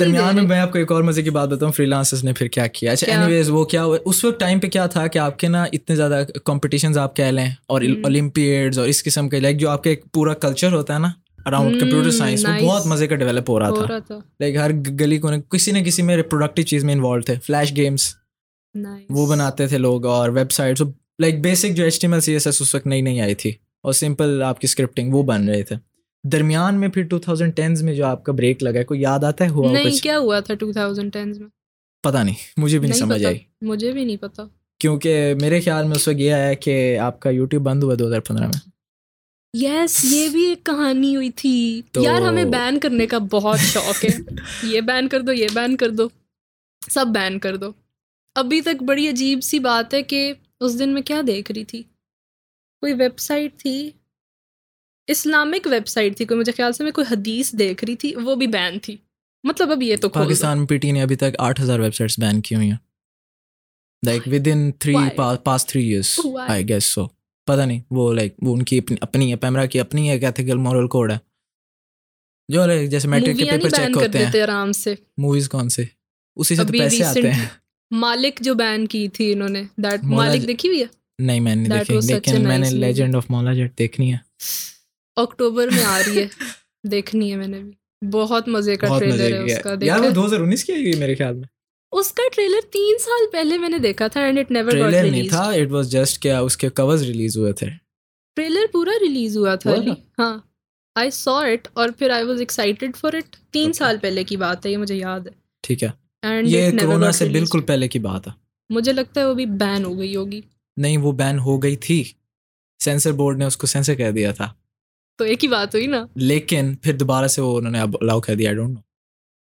Speaker 2: درمیان میں۔ میں آپ کو ایک اور مزے کی بات بتاؤں فری لانسرز نے پھر کیا کیا۔ اچھا؟ اینی ویز وہ کیا ہوا اس وقت ٹائم پہ کیا تھا کہ آپ کے نا اتنے زیادہ کمپٹیشنز آپ کہہ لیں اور۔ اولمپیڈز اور اس قسم کے لائک جو آپ کا ایک پورا کلچر ہوتا ہے نا اراؤنڈ کمپیوٹر سائنس وہ
Speaker 1: nice۔
Speaker 2: بہت مزے کا ڈیولپ ہو رہا تھا۔ لائک ہر گلی کو کسی نہ کسی میں ریپروڈکٹیو چیز میں انوالو تھے۔ Flash games. وہ بناتے تھے لوگ اور ویب سائٹس لائک بیسک جو H T M L C S S اس وقت نئی نئی آئی تھی اور سمپل آپ کی اسکرپٹنگ وہ بن رہے تھے۔ درمیان میں پھر ٹو تھاؤزینڈ ٹینز میں جو آپ کا بریک لگا ہے کوئی یاد آتا ہے؟ ہوا
Speaker 1: نہیں کیا ہوا تھا ٹو تھاؤزینڈ ٹین میں؟
Speaker 2: پتا نہیں مجھے بھی نہیں سمجھ آئی۔
Speaker 1: مجھے بھی نہیں پتا۔
Speaker 2: کیونکہ میرے خیال میں اس وقت یہ آیا کہ آپ کا یوٹیوب بند ہوا دو ہزار پندرہ میں۔
Speaker 1: یس یہ بھی ایک کہانی ہوئی تھی۔ یار ہمیں بین کرنے کا بہت شوق ہے۔ یہ بین کر دو یہ بین کر دو۔ سب بین کر دو۔ ابھی تک بڑی عجیب سی بات ہے کہ اس دن میں کیا دیکھ رہی تھی؟ کوئی ویب سائٹ تھی؟ اسلامک ویب سائٹ تھی کوئی مجھے خیال سے میں کوئی حدیث دیکھ رہی تھی وہ بھی بین تھی۔ مطلب اب یہ تو۔
Speaker 2: پاکستان میں پی ٹی نے ابھی تک آٹھ ہزار ویب سائٹس بین کی ہوئی ہیں۔ Like within three? Past three years? I guess so پتا نہیں وہ لائک وہ ان کی اپنی اپنی ہے پیمرا کی اپنی ایک ایتھیکل مورل کوڈ ہے۔ جو like جیسے میٹرک کے پیپر چیک ہوتے ہیں۔
Speaker 1: آرام سے۔
Speaker 2: موویز کون سے؟ اسی سے تو پیسے آتے ہیں۔
Speaker 1: مالک جو بین کی تھی انہوں نے۔ دیٹ مالک دیکھی ہوئی ہے؟
Speaker 2: نہیں میں نے دیکھی۔ لیکن میں نے. لیجنڈ آف مولا جٹ دیکھنی ہے۔
Speaker 1: اکتوبر میں آ رہی ہے۔ دیکھنی ہے میں نے بھی۔ بہت مزے کا ٹریلر ہے اس کا۔
Speaker 2: ہے یار وہ
Speaker 1: دیکھا۔
Speaker 2: دو ہزار انیس کی آئی ہوئی میرے خیال میں۔
Speaker 1: اس کا ٹریلر تین سال پہلے میں نے دیکھا تھا and it never got
Speaker 2: trailer نہیں تھا اٹ واز جسٹ کیا اس کے کورز ریلیز ہوئے تھے۔
Speaker 1: ٹریلر پورا ریلیز ہوا تھا
Speaker 2: تھا؟
Speaker 1: ہاں۔ آئی سو اٹ اور پھر I was excited for it تین. سال پہلے کی بات ہے یہ مجھے یاد ہے۔
Speaker 2: ٹھیک ہے۔
Speaker 1: اینڈ
Speaker 2: یہ کرونا سے بالکل پہلے کی بات ہے۔
Speaker 1: مجھے لگتا ہے وہ بھی بین ہو گئی ہوگی۔
Speaker 2: نہیں وہ بین ہو گئی تھی۔ سینسر بورڈ نے اس کو سینسر کہہ دیا تھا۔
Speaker 1: تو ایک ہی بات ہوئی نا۔
Speaker 2: لیکن پھر دوبارہ سے وہ انہوں نے الاؤ کر دیا آئی ڈونٹ نو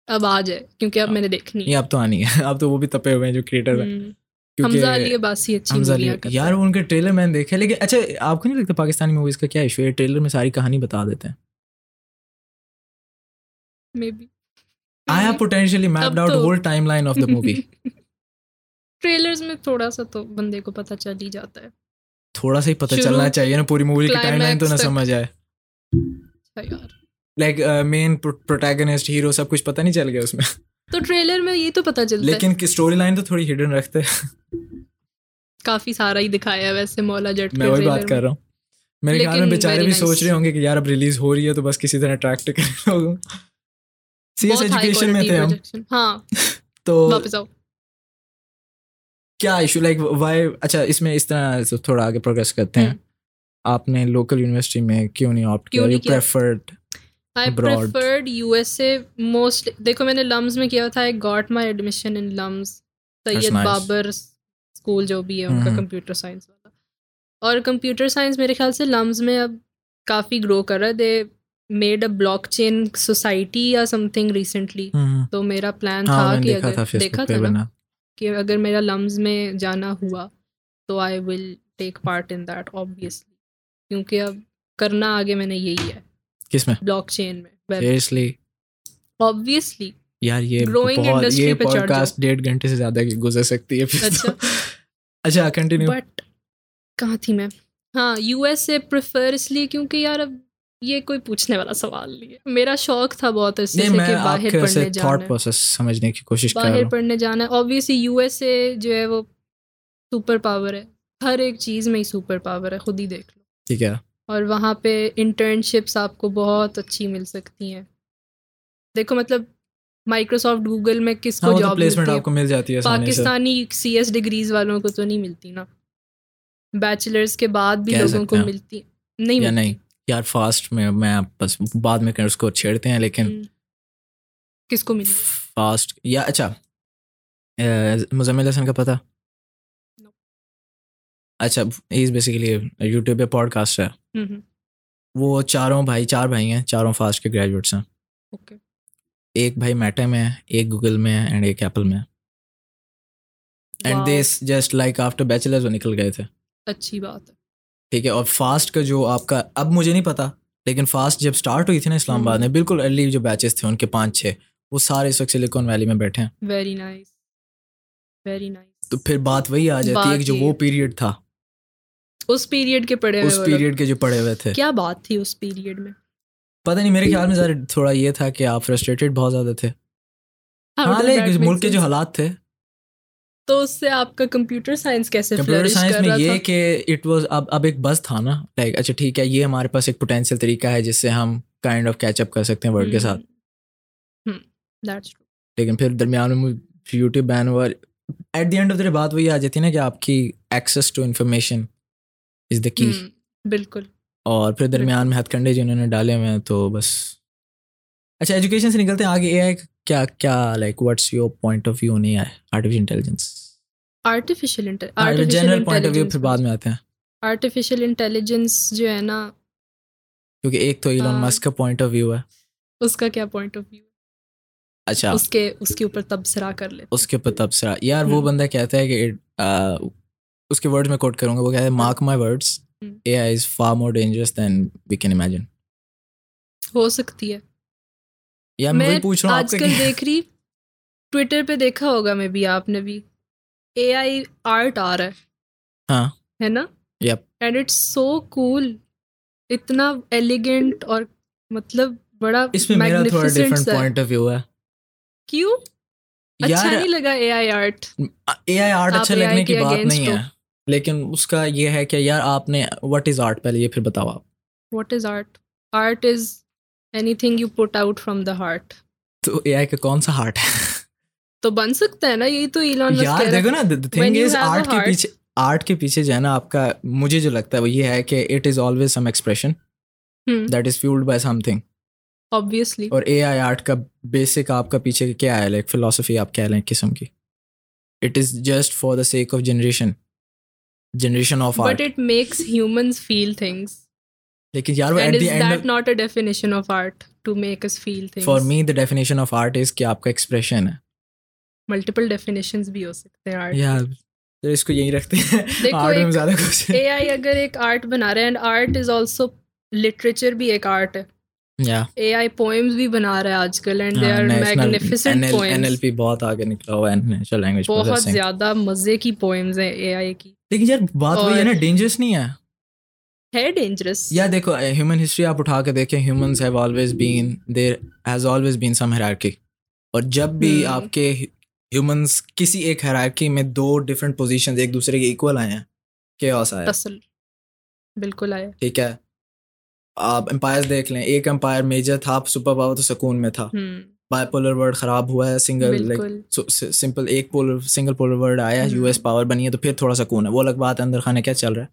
Speaker 1: اب آ جائے کیونکہ اب میں نے دیکھنی
Speaker 2: یہ اب تو آنی ہے۔ اب تو وہ بھی تپے ہوئے ہیں جو کریٹر ہیں۔
Speaker 1: ہے حمزہ علی عباسی اچھی
Speaker 2: حمزہ
Speaker 1: موویاں
Speaker 2: علی یار ان کے ٹریلر میں نے دیکھا لیکن اچھا آپ کو نہیں لگتا پاکستانی موویز کا کیا ایشو ہے؟ ٹریلر میں ساری کہانی بتا دیتے ہیں۔
Speaker 1: Maybe
Speaker 2: I have potentially mapped out whole timeline of the movie
Speaker 1: trailers میں تھوڑا سا تو بندے کو پتہ چل ہی جاتا ہے۔
Speaker 2: تھوڑا سا ہی پتہ چلنا چاہیے نا پوری مووی کی ٹائم لائن تو نہ۔ سمجھ آئے۔
Speaker 1: اچھا یار۔
Speaker 2: لائک مین پروٹیگنسٹ ہیرو سب کچھ پتہ نہیں چل گیا اس میں
Speaker 1: تو ٹریلر میں یہ تو پتہ چلتا
Speaker 2: لیکن اسٹوری لائن تو تھوڑی ہڈن رکھتے
Speaker 1: کافی سارا ہی دکھایا ویسے مولا جٹ
Speaker 2: میں وہی بات کر رہا ہوں. میرے خیال میں بیچارے بھی. سوچ رہے ہوں گے کہ یار اب ریلیز ہو رہی ہے تو بس کسی طرح اٹریکٹ کریں لوگوں. سی ایس ایجوکیشن میں تھے ہم.
Speaker 1: ہاں.
Speaker 2: تو
Speaker 1: واپس آؤ.
Speaker 2: کیا ایشو لائک وائی اچھا اس میں اس طرح تھوڑا آگے پروگرس کرتے ہیں۔ آپ نے لوکل یونیورسٹی میں کیوں نہیں آپٹ کیا؟ Preferred
Speaker 1: I. Preferred U S A most دیکھو میں نے لمز میں کیا تھا I got my admission in LUMS Syed. Babar school جو بھی ہے ان کا۔ کمپیوٹر سائنس والا۔ اور کمپیوٹر سائنس میرے خیال سے لمز میں اب کافی گرو کر رہا ہے۔ They made a blockchain society یا سم تھنگ ریسنٹلی تو میرا پلان
Speaker 2: ہاں
Speaker 1: تھا کہ اگر دیکھا تھا نا کہ اگر میرا لمز میں جانا ہوا تو I will take part in that obviously کیونکہ اب کرنا آگے میں نے یہی ہے۔
Speaker 2: کس میں؟
Speaker 1: بلاک چین میں
Speaker 2: سیریسلی۔
Speaker 1: آبویسلی
Speaker 2: یار یہ بہت یہ پوڈ۔ کاسٹ ڈیڑھ گھنٹے سے زیادہ کی گزر سکتی ہے۔
Speaker 1: اچھا۔
Speaker 2: تو۔ اچھا کنٹینیو
Speaker 1: بٹ کہاں تھی میں؟ ہاں یو ایس پریفر اس لیے کیونکہ یار اب یہ کوئی پوچھنے والا سوال نہیں ہے۔ میرا شوق تھا بہت اس سے کہ باہر پڑھنے جانا
Speaker 2: پروسیس سمجھنے کی کوشش
Speaker 1: باہر پڑھنے جانا ہے۔ یو ایس اے جو ہے وہ سپر پاور ہے۔ ہر ایک چیز میں ہی سپر پاور ہے خود ہی دیکھ لو۔
Speaker 2: ٹھیک ہے۔
Speaker 1: اور وہاں پہ انٹرنشپس آپ کو بہت اچھی مل سکتی ہیں دیکھو مطلب مائکروسافٹ گوگل میں کس
Speaker 2: ہاں
Speaker 1: کو جاب
Speaker 2: پلیسمنٹ
Speaker 1: ملتی
Speaker 2: آپ کو مل جاتی ہے
Speaker 1: پاکستانی سی ایس ڈگریز والوں کو تو نہیں ملتی نا بیچلرس کے بعد بھی لوگوں کو۔ ملتی نہیں ملتی۔
Speaker 2: نہیں یار فاسٹ میں میں بس بعد میں اس کو چھیڑتے ہیں لیکن۔
Speaker 1: کس کو ملی
Speaker 2: فاسٹ یا اچھا مزمل حسن کا پتہ. اچھا از بیسیکلی یوٹیوب پہ پوڈ کاسٹ ہے وہ چاروں بھائی چار بھائی ہیں چاروں فاسٹ کے گریجویٹس ہیں۔ ایک بھائی میٹا میں ہے ایک گوگل میں ہے اینڈ ایک ایپل میں ہے۔ And this just like after bachelor وہ نکل گئے تھے۔
Speaker 1: اچھی بات ہے۔
Speaker 2: ٹھیک ہے اور فاسٹ کا جو آپ کا اب مجھے نہیں پتا لیکن فاسٹ جب اسٹارٹ ہوئی تھی نا اسلام آباد۔ میں بالکل ارلی جو بیچز تھے ان کے پانچ چھ وہ سارے اس وقت سلیکون ویلی میں بیٹھے ہیں۔
Speaker 1: ویری نائس ویری نائس
Speaker 2: تو پھر بات وہی آ جاتی ہے کہ جو وہ پیریڈ تھا۔
Speaker 1: اس پیریڈ کے پڑے
Speaker 2: اس۔ پیریڈ کے جو پڑے ہوئے تھے.
Speaker 1: کیا بات تھی اس پیریڈ میں؟
Speaker 2: پتہ نہیں میرے خیال میں ذرا تھوڑا یہ تھا کہ آپ فرسٹریٹڈ بہت زیادہ تھے. ہاں لیکن ملک کے جو؟ حالات تھے.
Speaker 1: تو اس سے آپ کا کمپیوٹر سائنس کیسے
Speaker 2: کمپیوٹر سائنس میں یہ کہ اٹ واز اب اب ایک بس تھا نا. لائک اچھا ٹھیک ہے یہ ہمارے پاس ایک پوٹینشیل طریقہ ہے جس سے ہم کائنڈ آف کیچ اپ کر سکتے ہیں ورلڈ کے ساتھ۔ لیکن پھر درمیان میں یوٹیوب بین ہوا. At the end of the بات وہی آ جاتی ہے نا کہ آپ کی access to information is the key
Speaker 1: بالکل.
Speaker 2: اور پھر درمیان میں ہتھ کنڈے جنہوں نے ڈالے ہوئے ہیں تو بس. اچھا ایجوکیشن سے نکلتے ہیں آگے. اے آئی کیا کیا like what's your point of view نہیں آئے artificial intelligence
Speaker 1: artificial
Speaker 2: general point of view پھر بعد میں آتے ہیں.
Speaker 1: آرٹیفیشل انٹیلیجنس جو ہے نا
Speaker 2: کیونکہ ایک تو ایلون۔ مسک کا پوائنٹ آف ویو ہے.
Speaker 1: اس کا کیا پوائنٹ آف ویو
Speaker 2: اچھا.
Speaker 1: اس کے اس کے اوپر تبصرہ کر لیتے
Speaker 2: اس کے اوپر تبصرہ. یار وہ۔ بندہ کہتا ہے کہ اس کے ورڈ میں کوٹ کروں گا وہ کہتا ہے mark my words. A I is far more dangerous than we can imagine
Speaker 1: ہو سکتی ہے۔
Speaker 2: یا میں پوچھ رہا ہوں
Speaker 1: آج کل دیکھ رہی ٹویٹر پہ دیکھا ہوگا میں بھی آپ نے بھی۔ اے آئی آرٹ آ رہا ہے۔
Speaker 2: ہاں۔
Speaker 1: ہے نا؟
Speaker 2: Yep.
Speaker 1: And it's so cool اتنا ایلیگنٹ اور مطلب بڑا
Speaker 2: اس میں میرا تھوڑا
Speaker 1: ہے۔
Speaker 2: پوائنٹ آف ویو ہے۔
Speaker 1: کیوں؟ اچھا نہیں لگا اے I art
Speaker 2: a I art اچھا لگنے کی بات نہیں۔ ہے۔ لیکن اس کا یہ ہے کہ یار آپ نے وٹ از آرٹ پہلے یہ پھر بتاؤ آپ۔
Speaker 1: What is art art is anything you put out from the heart
Speaker 2: تو اے آئی کا کون سا ہارٹ ہے؟
Speaker 1: تو بن سکتا ہے نا یہی تو ایلان
Speaker 2: یار دیکھو نا تھنگ از آرٹ کے پیچھے آرٹ کے پیچھے جو ہے نا آپ کا مجھے جو لگتا ہے وہ یہ ہے کہ it is always some expression that is fueled by something
Speaker 1: obviously
Speaker 2: اور اے آئی آرٹ کا بیسک آپ کا پیچھے کیا ہے؟ لائک فلاسفی آپ کہہ لیں قسم کی۔ It is just for the sake of generation generation of
Speaker 1: but
Speaker 2: art.
Speaker 1: It makes humans feel things
Speaker 2: لیکن یار وہ at the end
Speaker 1: that not a definition of art to make us feel
Speaker 2: for me the definition of art is کہ آپ کا expression ہے۔
Speaker 1: Multiple definitions بھی ہو سکتے ہیں آرٹ
Speaker 2: یار اس کو یہی رکھتے ہیں۔ آرٹ میں زیادہ کچھ۔
Speaker 1: اے آئی اگر ایک آرٹ بنا رہا ہے and art is also literature بھی ایک آرٹ ہے۔
Speaker 2: یا
Speaker 1: اے آئی پوئمز بھی بنا رہا ہے آج کل and they are
Speaker 2: in
Speaker 1: magnificent
Speaker 2: L
Speaker 1: poems
Speaker 2: P بہت آگے نکلا ہوا ہے۔ نیچرل لینگویج
Speaker 1: بہت زیادہ مزے کی پوئمز ہیں اے آئی کی۔
Speaker 2: لیکن یار بات وہی ہے نا ڈینجرس نہیں ہے۔
Speaker 1: ہے ڈینجرس
Speaker 2: یا دیکھو ہیومن ہسٹری آپ اٹھا کے دیکھیں humans have always been there has always been some hierarchy اور جب بھی. آپ کے ہیومنس کسی ایک ہیرارکی میں دو ڈفرینٹ پوزیشن ایک دوسرے کے اکول آئے ہیں کیوس آیا۔
Speaker 1: بالکل آیا۔
Speaker 2: ٹھیک ہے۔ آپ امپائر دیکھ لیں ایک امپائر میجر تھا سپر پاور تو سکون میں تھا۔ بائی پولر ورڈ خراب ہوا ہے سنگل لائک سمپل ایک پولر سنگل پولر ورڈ آیا۔ یو ایس پاور بنی ہے تو پھر تھوڑا سکون ہے؟ وہ الگ بات ہے اندر خانے کیا چل رہا ہے۔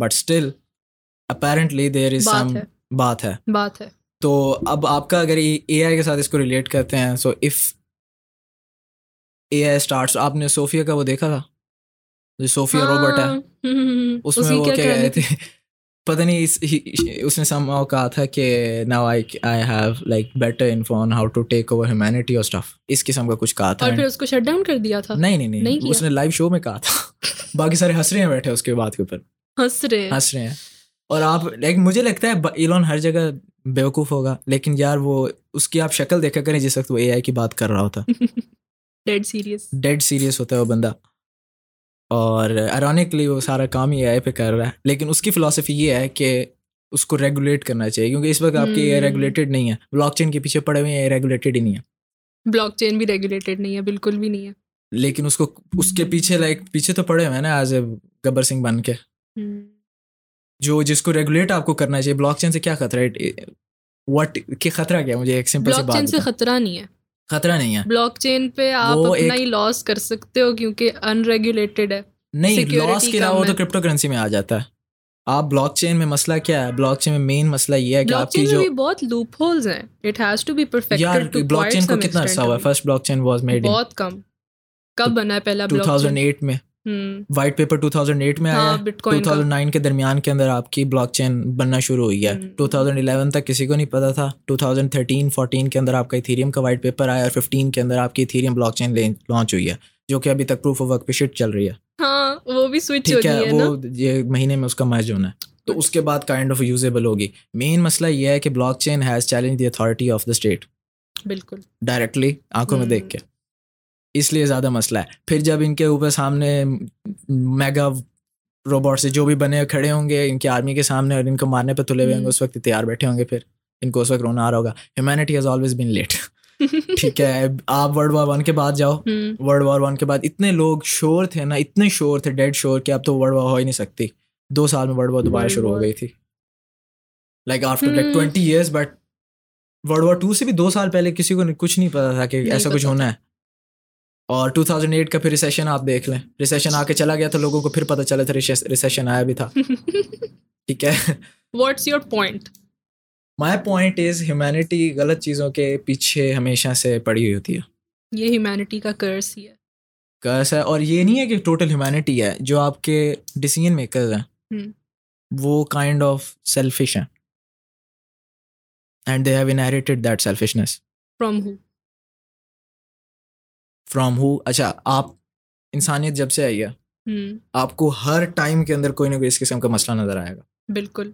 Speaker 2: But still apparently there is some بات ہے۔
Speaker 1: بات ہے۔
Speaker 2: تو اب آپ کا اگر اے آئی کے ساتھ اس کو ریلیٹ کرتے ہیں so if a I starts آپ نے صوفیہ کا وہ دیکھا تھا؟ جو صوفیہ روبوٹ ہے
Speaker 1: ہاں،
Speaker 2: اس میں وہ
Speaker 1: کیا
Speaker 2: کہتے
Speaker 1: تھی؟
Speaker 2: تھے؟ پتہ نہیں اس اس نے سم کہا تھا کہ now I I have like better info on how to take over humanity اور اسٹف اس قسم کا کچھ کہا تھا.
Speaker 1: اور پھر اس کو شٹ ڈاؤن کر دیا تھا؟
Speaker 2: نہیں نہیں نہیں اس نے لائیو شو میں کہا تھا. باقی سارے ہنس رہے ہیں بیٹھے اس کے بات کے اوپر.
Speaker 1: ہنس رہے ہیں۔
Speaker 2: ہنس رہے ہیں۔ اور آپ لائک مجھے لگتا ہے ایلون ہر جگہ بیوقوف ہوگا لیکن یار وہ اس کی آپ شکل دیکھا کریں جس وقت وہ اے آئی کی بات کر رہا ہوتا۔
Speaker 1: ڈیڈ سیریس
Speaker 2: ڈیڈ سیریس ہوتا ہے وہ بندہ۔ اور ارونکلی وہ سارا کام ہی اے آئی پہ کر رہا ہے۔ لیکن اس کی فلاسفی یہ ہے کہ اس کو ریگولیٹ کرنا چاہیے کیونکہ اس وقت آپ کی اے
Speaker 1: Hmm.
Speaker 2: ریگولیٹڈ نہیں ہے۔ بلاک چین کے پیچھے پڑے ہوئے ہیں ریگولیٹڈ ہی نہیں ہے۔
Speaker 1: بلاک چین بھی ریگولیٹڈ نہیں ہے بالکل بھی نہیں ہے۔
Speaker 2: لیکن اس کو اس کے پیچھے لائک پیچھے تو پڑے ہوئے ہیں نا ایز اے گبر سنگھ بن کے۔
Speaker 1: ہم،
Speaker 2: جو جس کو ریگولیٹ آپ کو کرنا چاہیے بلاک چین سے کیا خطرہ ہے؟ وٹ کہ خطرہ کیا مجھے ایک سمپل
Speaker 1: چین
Speaker 2: بات
Speaker 1: سے۔ خطرہ نہیں ہے۔
Speaker 2: خطرہ نہیں ہے۔
Speaker 1: بلاک چین پہ آپ اپنا ہی لاس کر سکتے ہو کیونکہ ان ریگولیٹڈ ہے۔
Speaker 2: نہیں لاس کے علاوہ تو۔ کرپٹو کرنسی میں آ جاتا ہے۔ آپ بلاک چین میں مسئلہ کیا ہے؟ بلاک چین میں مین مسئلہ یہ ہے کہ آپ کی
Speaker 1: چین
Speaker 2: جو
Speaker 1: بہت لوپ ہولز ہیں اٹ ہیز ٹو بی
Speaker 2: یار
Speaker 1: پرفیکٹڈ
Speaker 2: بلاک چین کو کتنا عرصہ ہوا ہے؟ First blockchain was made
Speaker 1: بہت کم۔ کب بنا ہے پہلا بلاک
Speaker 2: 2008 میں۔
Speaker 1: چین
Speaker 2: وائٹ پیپر 2008 میں آیا
Speaker 1: ہاں بٹ کوائن کا۔
Speaker 2: 2009 کے درمیان کے اندر آپ کی بلاک چین بننا شروع ہوئی ہے۔
Speaker 1: ہم۔
Speaker 2: 2011 تک کسی کو نہیں پتا تھا۔ 2013 14 کے اندر آپ کا ایتھیریم کا وائٹ پیپر آیا اور 15 کے اندر آپ کی ایتھیریم بلاک چین لانچ ہوئی ہے جو کہ ابھی تک پروف آف ورک پہ شٹ چل رہی ہے۔
Speaker 1: ہاں وہ بھی سوئچ ہو گئی ہے نا
Speaker 2: وہ یہ مہینے میں اس کا مرج ہونا ہے۔ تو اس کے بعد کائنڈ آف یوزیبل ہوگی۔ مین مسئلہ یہ ہے کہ blockchain has challenge the authority of the state
Speaker 1: بالکل۔
Speaker 2: ڈائریکٹلی آنکھوں میں دیکھ۔ کے۔ اس لیے زیادہ مسئلہ ہے۔ پھر جب ان کے اوپر سامنے میگا روبوٹ سے جو بھی بنے کھڑے ہوں گے ان کی آرمی کے سامنے اور ان کو مارنے پہ تلے ہوئے ہوں گے۔ اس وقت تیار بیٹھے ہوں گے پھر ان کو اس وقت رونا آ رہا ہوگا۔ Humanity has always been late ٹھیک ہے آپ ورلڈ وار ون کے بعد جاؤ۔ ورلڈ وار ون کے بعد اتنے لوگ شور تھے نا اتنے شور تھے ڈیڈ شور کہ اب تو ورلڈ وار ہو ہی نہیں سکتی۔ دو سال میں ورلڈ وار دوبارہ شروع ہو. گئی تھی۔ Like after like. Twenty years but world war two سے بھی دو سال پہلے کسی کو کچھ نہیں پتا تھا کہ ایسا کچھ ہونا ہے۔ اور 2008 کا پھر ریسیشن آپ دیکھ لیں۔ ریسیشن آ کے چلا گیا تو لوگوں کو پھر پتہ چلا تھا ریسیشن آیا بھی تھا۔ ٹھیک ہے۔
Speaker 1: What's your point
Speaker 2: my point is humanity غلط چیزوں کے پیچھے ہمیشہ سے پڑی ہوئی ہوتی ہے۔
Speaker 1: یہ ہیومینٹی کا کرس ہی ہے۔
Speaker 2: کیسا ہے اور یہ نہیں ہے کہ ٹوٹل ہیومینٹی ہے جو آپ کے ڈیسیجن میکرز ہیں۔ وہ کائنڈ آف سیلفش ہیں۔ And they have inherited that selfishness
Speaker 1: from who
Speaker 2: from who اچھا آپ انسانیت جب سے آئی ہے آپ کو ہر ٹائم کے اندر کوئی نہ کوئی اس قسم کا مسئلہ نظر آئے گا۔
Speaker 1: بالکل۔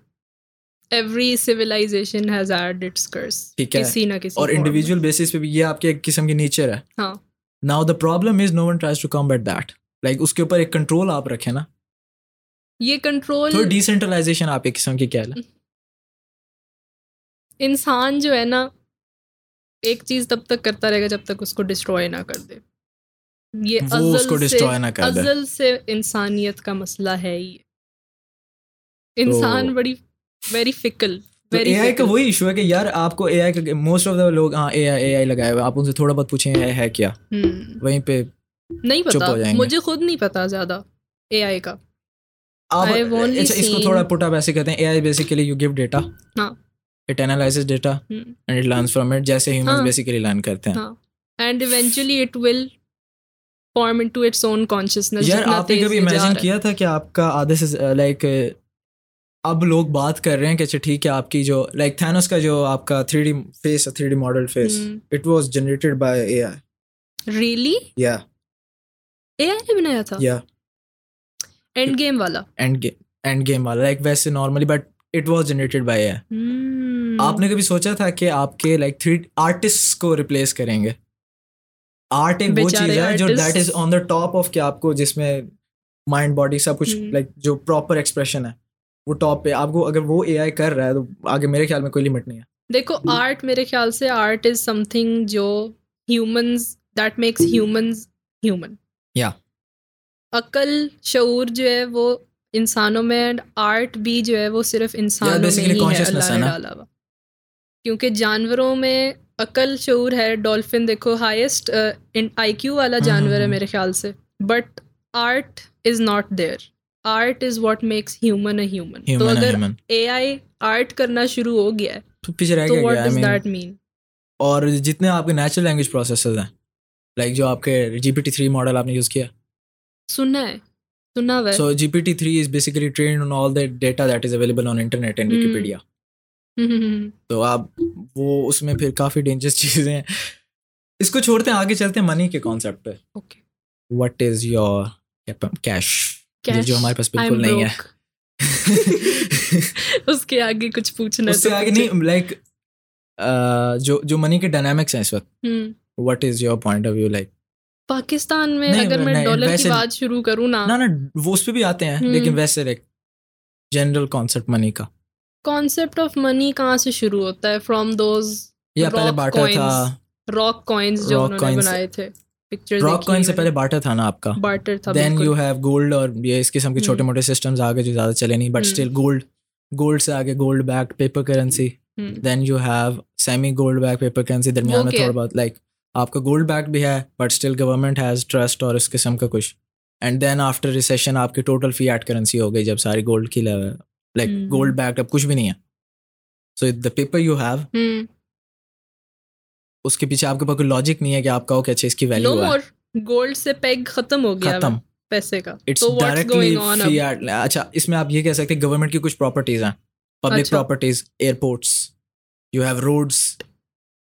Speaker 1: Every civilization has had its course
Speaker 2: ٹھیک ہے۔
Speaker 1: کسی نہ کسی
Speaker 2: اور۔ انڈیویجول بیسس پہ بھی یہ آپ کے ایک قسم کی نیچر ہے۔
Speaker 1: ہاں۔
Speaker 2: Now the problem is no one tries to combat that like اس کے اوپر ایک کنٹرول آپ رکھیں نا۔
Speaker 1: یہ کنٹرول
Speaker 2: ڈیسینٹرلائزیشن آپ ایک قسم کی کیا ہے
Speaker 1: انسان جو ہے نا ایک چیز تب تک کرتا رہے گا جب تک اس کو ڈسٹروائے نہ کر دے۔ یہ ازل سے انسانیت کا مسئلہ ہے ہی انسان بڑی ویری فکل
Speaker 2: اے آئی کا وہی ایشو ہے کہ یار آپ کو اے آئی موسٹ آف دا لوگ ہاں اے آئی اے آئی لگائے ہوئے آپ ان سے تھوڑا بہت پوچھیں ہے کیا؟ وہیں پہ
Speaker 1: نہیں پتا مجھے خود نہیں پتا زیادہ اے آئی کا۔
Speaker 2: اچھا اس کو تھوڑا پٹ اپ ایسے کہتے ہیں۔ A I basically you give data
Speaker 1: ہاں۔
Speaker 2: It analyses data and it learns from it جیسے ہیومنز
Speaker 1: ہاں۔
Speaker 2: بیسیکلی لرن کرتے ہیں۔
Speaker 1: And eventually it will form into its own consciousness
Speaker 2: یار آپ نے کبھی امیجن کیا تھا کہ آپ کا آدھے سے لائک اب لوگ بات کر رہے ہیں کہ اچھا ٹھیک ہے آپ کی جو لائک تھینوس کا جو آپ کا three D face three D model face it was generated by A I
Speaker 1: really
Speaker 2: یا
Speaker 1: اے آئی نے بنایا تھا؟
Speaker 2: یا
Speaker 1: اینڈ گیم والا۔
Speaker 2: اینڈ اینڈ گیم والا لائک ویسے normally but it was generated by A
Speaker 1: Hmm.
Speaker 2: آپ نے کبھی سوچا تھا کہ آپ کے لائک تھری آرٹسٹ کو ریپلیس کریں گے؟ آرٹ ایک وہ چیز ہے جو. That is on the top of کہ آپ کو جس میں مائنڈ باڈی سب کچھ. لائک جو پراپر ایکسپریشن ہے وہ ٹاپ پہ آپ کو اگر وہ اے آئی کر رہا ہے تو آگے میرے خیال میں کوئی لمٹ نہیں ہے
Speaker 1: دیکھو آرٹ میرے خیال سے آرٹ از سم تھنگ جو humans that makes humans human
Speaker 2: Yeah.
Speaker 1: عقل شعور جو ہے وہ انسانوں میں اینڈ آرٹ بھی جو ہے وہ صرف انسانوں میں ہی ہے اللہ۔ ڈالا ہوا کیونکہ جانوروں میں عقل شعور ہے ڈولفن دیکھو ہائیسٹ آئی کیو والا جانور ہے۔ میرے خیال سے۔ But art is not there art is what makes human a human تو اگر. اے آئی آرٹ کرنا شروع ہو گیا ہے
Speaker 2: تو
Speaker 1: واٹ ڈز دیٹ مین
Speaker 2: اور جتنے آپ کے نیچرل لینگویج پروسیسز ہیں لائک جو آپ کے G P T three model آپ نے یوز کیا۔
Speaker 1: سنا ہے سنا ہوا ہے۔
Speaker 2: So G P T three is basically trained on all the data that is available on internet and
Speaker 1: Hmm.
Speaker 2: تو آپ وہ اس میں پھر کافی ڈینجرس چیزیں ہیں۔ اس کو چھوڑتے ہیں آگے چلتے ہیں۔ منی کے کانسیپٹ پہ۔ وٹ از یور کیش جو ہمارے پاس بالکل نہیں ہے۔
Speaker 1: اس کے آگے کچھ پوچھنا
Speaker 2: اس سے آگے نہیں لائک جو جو منی کے ڈائنامکس ہیں اس وقت۔ What is your point of view like
Speaker 1: Pakistan میں اگر میں ڈالر کی بات شروع کروں نا۔
Speaker 2: نہ وہ اس پہ بھی آتے ہیں۔ لیکن ویسے لائک جنرل کانسیپٹ منی کا۔
Speaker 1: کانسیپٹ آف منی کہاں سے شروع ہوتا ہے فرام دوز
Speaker 2: یا پہلے. تھا
Speaker 1: راک کوائنس جو انہوں نے. بنائے تھے
Speaker 2: راک کوائن سے پہلے باٹا تھا نا آپ کا
Speaker 1: بارٹر تھا
Speaker 2: دین یو ہیو گولڈ اور یہ اس قسم کے چھوٹے۔ موٹے سسٹمز آگے جو زیادہ چلے نہیں بٹ۔ اسٹل گولڈ گولڈ سے آگے gold back paper currency. Then you have semi gold back paper currency درمیان میں تھوڑا بہت لائک آپ کا گولڈ بیک بھی ہے but still government has trust اور اس قسم کا کچھ اینڈ دین آفٹر ریسیشن آپ کی ٹوٹل فی ایٹ کرنسی ہو گئی جب ساری گولڈ کی لائک۔ گولڈ بیک اب کچھ بھی نہیں ہے. So the paper you have اس کے پیچھے آپ کے پاس کوئی لاجک نہیں ہے کہ آپ کہو کہ اچھا اس کی
Speaker 1: نو
Speaker 2: ویلیو ہے.
Speaker 1: گولڈ سے پیگ ختم ہو گیا
Speaker 2: ختم.
Speaker 1: پیسے کا.
Speaker 2: اٹس ڈائریکٹلی اچھا اس میں آپ یہ کہہ سکتے ہیں گورنمنٹ کی کچھ پراپرٹیز ہیں. Public. Properties airports you have roads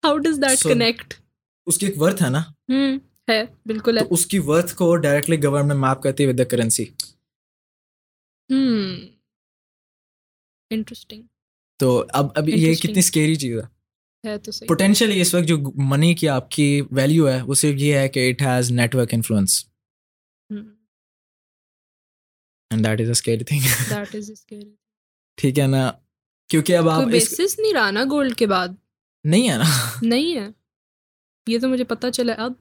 Speaker 1: how does that connect
Speaker 2: اس کی ایک ورتھ ہے نا؟
Speaker 1: ہوں ہے. بالکل
Speaker 2: اس کی ورتھ کو ڈائریکٹلی گورنمنٹ میپ کرتی ہے ود دا کرنسی
Speaker 1: ہوں انٹرسٹنگ
Speaker 2: تو اب اب یہ. کتنی اسکیری چیز ہے۔ پوٹینشیلی اس وقت جو منی کی آپ کی ویلیو ہے وہ صرف یہ ہے کہ it has network influence and that is a scary thing
Speaker 1: that is scary
Speaker 2: ٹھیک ہے نا۔ کیونکہ اب آپ
Speaker 1: بیسس نہیں رہا نا گولڈ کے بعد۔
Speaker 2: نہیں ہے نا۔
Speaker 1: نہیں ہے۔ یہ تو مجھے پتا چلا اب۔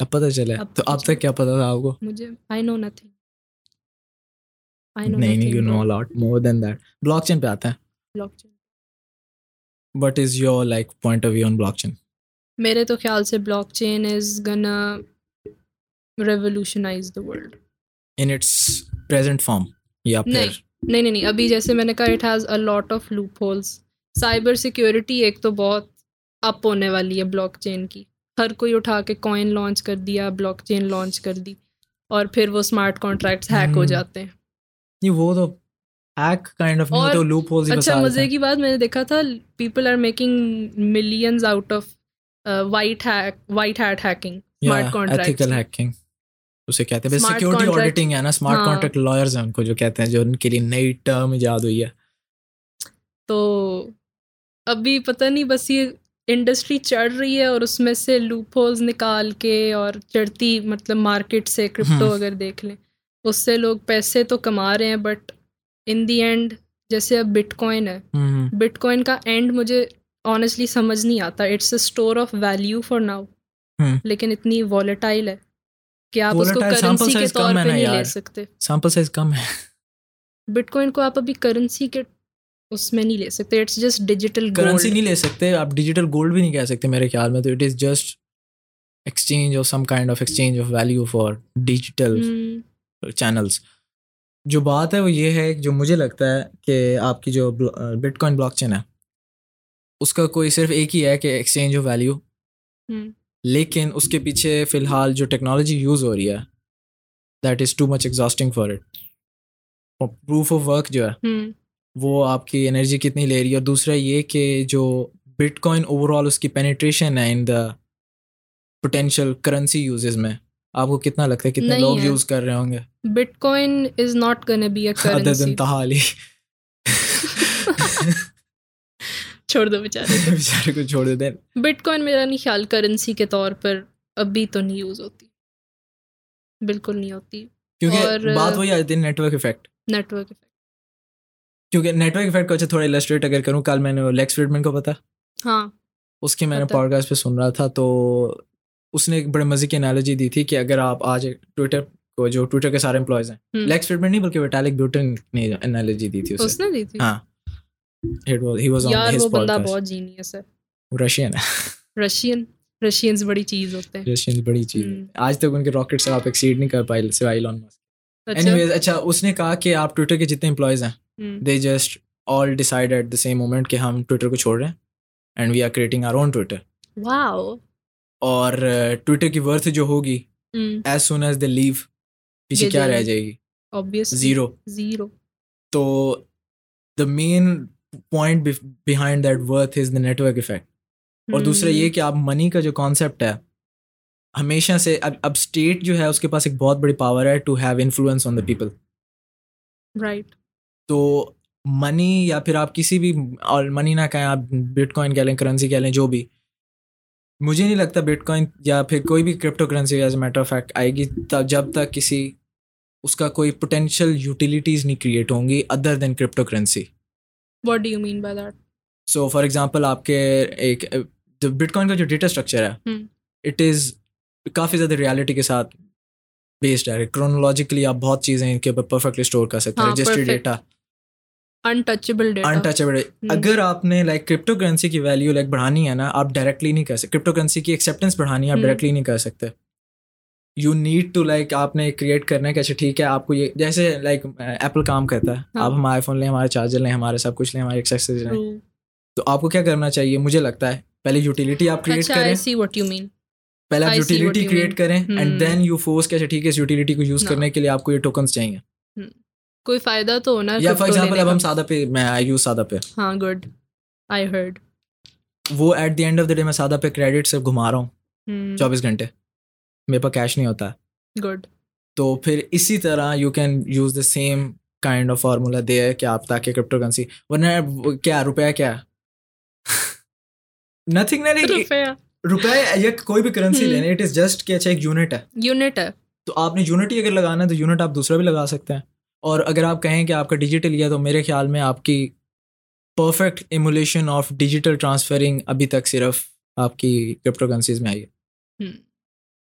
Speaker 2: اب پتہ چلے
Speaker 1: اب
Speaker 2: تو
Speaker 1: پتہ
Speaker 2: اب
Speaker 1: چلا۔
Speaker 2: تک کیا پتا تھا آپ کو؟
Speaker 1: مجھے آئی نو نتھنگ
Speaker 2: نہیں نہیں you know lot more than that blockchain پہ آتا ہے۔
Speaker 1: Blockchain
Speaker 2: what is your like point of view on blockchain
Speaker 1: میرے تو خیال سے blockchain is revolutionize the world
Speaker 2: in its present form یا
Speaker 1: نہیں نہیں نہیں ابھی جیسے میں نے کہا it has a lot of loopholes cyber security ایک تو بہت اپ ہونے والی ہے بلاک چین کی۔ ہر کوئی اٹھا کے کوائن لانچ کر دیا بلاک چین لانچ کر دی اور پھر وہ اسمارٹ کانٹریکٹس ہیک ہو
Speaker 2: ہم۔
Speaker 1: جاتے ہیں۔
Speaker 2: نہیں وہ تو ہیک کائنڈ آف نہیں
Speaker 1: اور
Speaker 2: ہوتے لوپ ہولز
Speaker 1: اچھا مزے کی بات میں نے دیکھا تھا people are making millions out of white hack white hat hacking smart contract
Speaker 2: ethical hacking اسے کہتے ہیں۔
Speaker 1: Contract-
Speaker 2: آڈیٹنگ ہے نا اسمارٹ
Speaker 1: ہاں۔
Speaker 2: کانٹریکٹ لائرز ہیں ان کو جو کہتے ہیں جو ان کے لیے نئی ٹرم ایجاد ہوئی ہے۔
Speaker 1: تو ابھی پتہ نہیں بس یہ انڈسٹری چڑھ رہی ہے اور اس میں سے لوپ ہولز نکال کے اور چڑھتی مطلب مارکیٹ سے کرپٹو۔ اگر دیکھ لیں۔ اس سے لوگ پیسے تو کما رہے ہیں بٹ ان دی اینڈ جیسے اب بٹ کوائن ہے۔ بٹ کوائن کا اینڈ مجھے آنیسٹلی سمجھ نہیں آتا۔ It's a store of value for now. لیکن اتنی والیٹائل ہے کہ آپ اس کو کرنسی کے طور پہ نہیں لے۔ سکتے۔
Speaker 2: سیمپل سائز کم ہے۔
Speaker 1: بٹ کوائن کو آپ ابھی کرنسی کے اس میں نہیں لے سکتے۔ اٹس جسٹ ڈیجیٹل
Speaker 2: کرنسی نہیں لے سکتے۔ آپ ڈیجیٹل گولڈ بھی نہیں کہہ سکتے میرے خیال میں تو۔ It is just exchange of some kind of exchange of value for digital channels جو بات ہے وہ یہ ہے جو مجھے لگتا ہے کہ آپ کی جو بٹ کوائن بلاک چین ہے اس کا کوئی صرف ایک ہی ہے کہ ایکسچینج آف ویلیو لیکن اس کے پیچھے فی الحال جو ٹیکنالوجی یوز ہو رہی ہے that is too much exhausting for it proof of work جو ہے وہ آپ کی انرجی کتنی لے رہی ہے۔ اور دوسرا یہ کہ جو بٹ کوائن اوور آل اس کی پینیٹریشن ہے in the potential currency uses میں آپ کو کتنا لگتا ہے کتنے لوگ۔ یوز کر رہے ہوں گے؟
Speaker 1: Bitcoin is not gonna be
Speaker 2: تحالی
Speaker 1: چھوڑ دو بیچارے
Speaker 2: بیچارے کو چھوڑ ہیں۔
Speaker 1: بٹ کوائن میرا نہیں خیال کرنسی کے طور پر ابھی تو نہیں یوز ہوتی۔ بالکل نہیں ہوتی۔
Speaker 2: کیونکہ بات وہی ہے network effect
Speaker 1: network
Speaker 2: کیونکہ نیٹ ورک افیکٹ کو اچھا تھوڑا السٹریٹ اگر کروں کل میں نے لیکس فریڈمن کو پتا؟
Speaker 1: ہاں
Speaker 2: اس کی میں نے۔ پوڈ کاسٹ پہ سن رہا تھا تو اس نے ایک بڑے مزے کی انالوجی دی تھی کہ اگر آپ آج ٹویٹر کو جو ٹویٹر کے سارے امپلائز ہیں۔ لیکس فریڈمن نہیں بلکہ وٹالک بیوٹن نے انالوجی دی تھی
Speaker 1: اس نے دی تھی۔
Speaker 2: ہاں۔ ہی واز
Speaker 1: یار وہ بندہ بہت جینیس ہے۔
Speaker 2: رشین ہے۔
Speaker 1: رشین رشینز بڑی چیز ہوتے ہیں۔
Speaker 2: رشین بڑی چیز۔ آج تک ان کے راکٹ سے آپ ایکسیڈ نہیں کر پائے سوائے ایلون مسک
Speaker 1: اچھا۔
Speaker 2: اینی ویز اچھا اس نے کہا کہ آپ ٹویٹر کے جتنے امپلائیز ہیں they just all decide at the same moment کہ ہم ٹویٹر کو چھوڑ رہے ہیں and we are creating our own Twitter
Speaker 1: wow
Speaker 2: اور ٹویٹر کی ورتھ جو ہوگی ایز سون ایز دے لیو پیچھے کیا رہ۔ جائے گی؟ زیرو
Speaker 1: زیرو
Speaker 2: تو the main point behind that worth is the network effect اور دوسرا یہ کہ آپ منی کا جو کانسیپٹ ہے ہمیشہ سے اب اب اسٹیٹ جو ہے اس کے پاس ایک بہت بڑی پاور ہے to have influence on the people
Speaker 1: right
Speaker 2: تو منی یا پھر آپ کسی بھی اور منی نہ کہیں آپ بٹ کوائن کہہ لیں کرنسی کہہ لیں جو بھی مجھے نہیں لگتا بٹ کوائن یا پھر کوئی بھی crypto currency as a matter of fact آئے گی تب جب تک کسی اس کا کوئی پوٹینشیل یوٹیلیٹیز نہیں کریٹ ہوں گی other than crypto currency
Speaker 1: what do you mean by that
Speaker 2: so for example آپ کے ایک بٹ کوائن کا جو ڈیٹا اسٹرکچر ہے۔ اٹ از کافی زیادہ ریالٹی کے ساتھ بیسڈ ہے کرونالوجیکلی آپ بہت چیزیں ان کے اوپر پرفیکٹلی اسٹور کر سکتے ہیں
Speaker 1: ہاں،
Speaker 2: registered
Speaker 1: perfect.
Speaker 2: Data
Speaker 1: untouchable
Speaker 2: untouchable اگر آپ نے لائک کرپٹو کرنسی کی ویلیو لائک بڑھانی ہے نا آپ ڈائریکٹلی نہیں کر سکتے. کرپٹو کرنسی کی ایکسیپٹنس بڑھانی ہے آپ۔ ڈائریکٹلی نہیں کر سکتے. یو نیڈ ٹو لائک آپ نے کریٹ کرنا ہے کہ اچھا ٹھیک ہے آپ کو یہ جیسے لائک ایپل کام کرتا ہے.
Speaker 1: ہاں۔
Speaker 2: آپ ہمارے فون لیں ہمارے چارجر لیں ہمارے سب کچھ لیں ہمارے ایکسیسریز لیں. تو آپ کو کیا کرنا چاہیے؟ مجھے لگتا ہے پہلے یوٹیلیٹی آپ کریٹ
Speaker 1: اچھا
Speaker 2: کریں.
Speaker 1: آئی
Speaker 2: پہلے آپ یوٹیلیٹی کریٹ. کریں۔ اینڈ دین یو فورس کہ اچھا ٹھیک ہے اس یوٹیلیٹی کو یوز. کرنے کے لیے آپ کو یہ ٹوکنس چاہیے.
Speaker 1: کوئی فائدہ تو ہونا
Speaker 2: یا فار ایگزامپل اب۔ ہم سادہ پہ میں آئی یوز سادہ پہ۔
Speaker 1: ہاں گڈ آئی ہرڈ
Speaker 2: وہ at the end of the day میں سادہ پہ کریڈٹ سے گھما رہا ہوں چوبیس گھنٹے۔ میرے پاس کیش نہیں ہوتا۔
Speaker 1: گڈ
Speaker 2: تو پھر اسی طرح you can use the same kind of formula دے ہے کہ آپ تاکہ کرپٹو کرنسی ورنہ کیا روپیہ کیا؟ نتھنگ نہیں روپے یا کوئی بھی کرنسی۔ لینے اٹ از جسٹ کہ اچھا ایک یونٹ ہے۔
Speaker 1: یونٹ ہے۔
Speaker 2: تو آپ نے یونٹ ہی اگر لگانا ہے تو یونٹ آپ دوسرا بھی لگا سکتے ہیں۔ اور اگر آپ کہیں کہ آپ کا ڈیجیٹل لیا تو میرے خیال میں آپ کی perfect emulation of digital transferring ابھی تک صرف آپ کی کرپٹو کرنسیز میں آئی ہے۔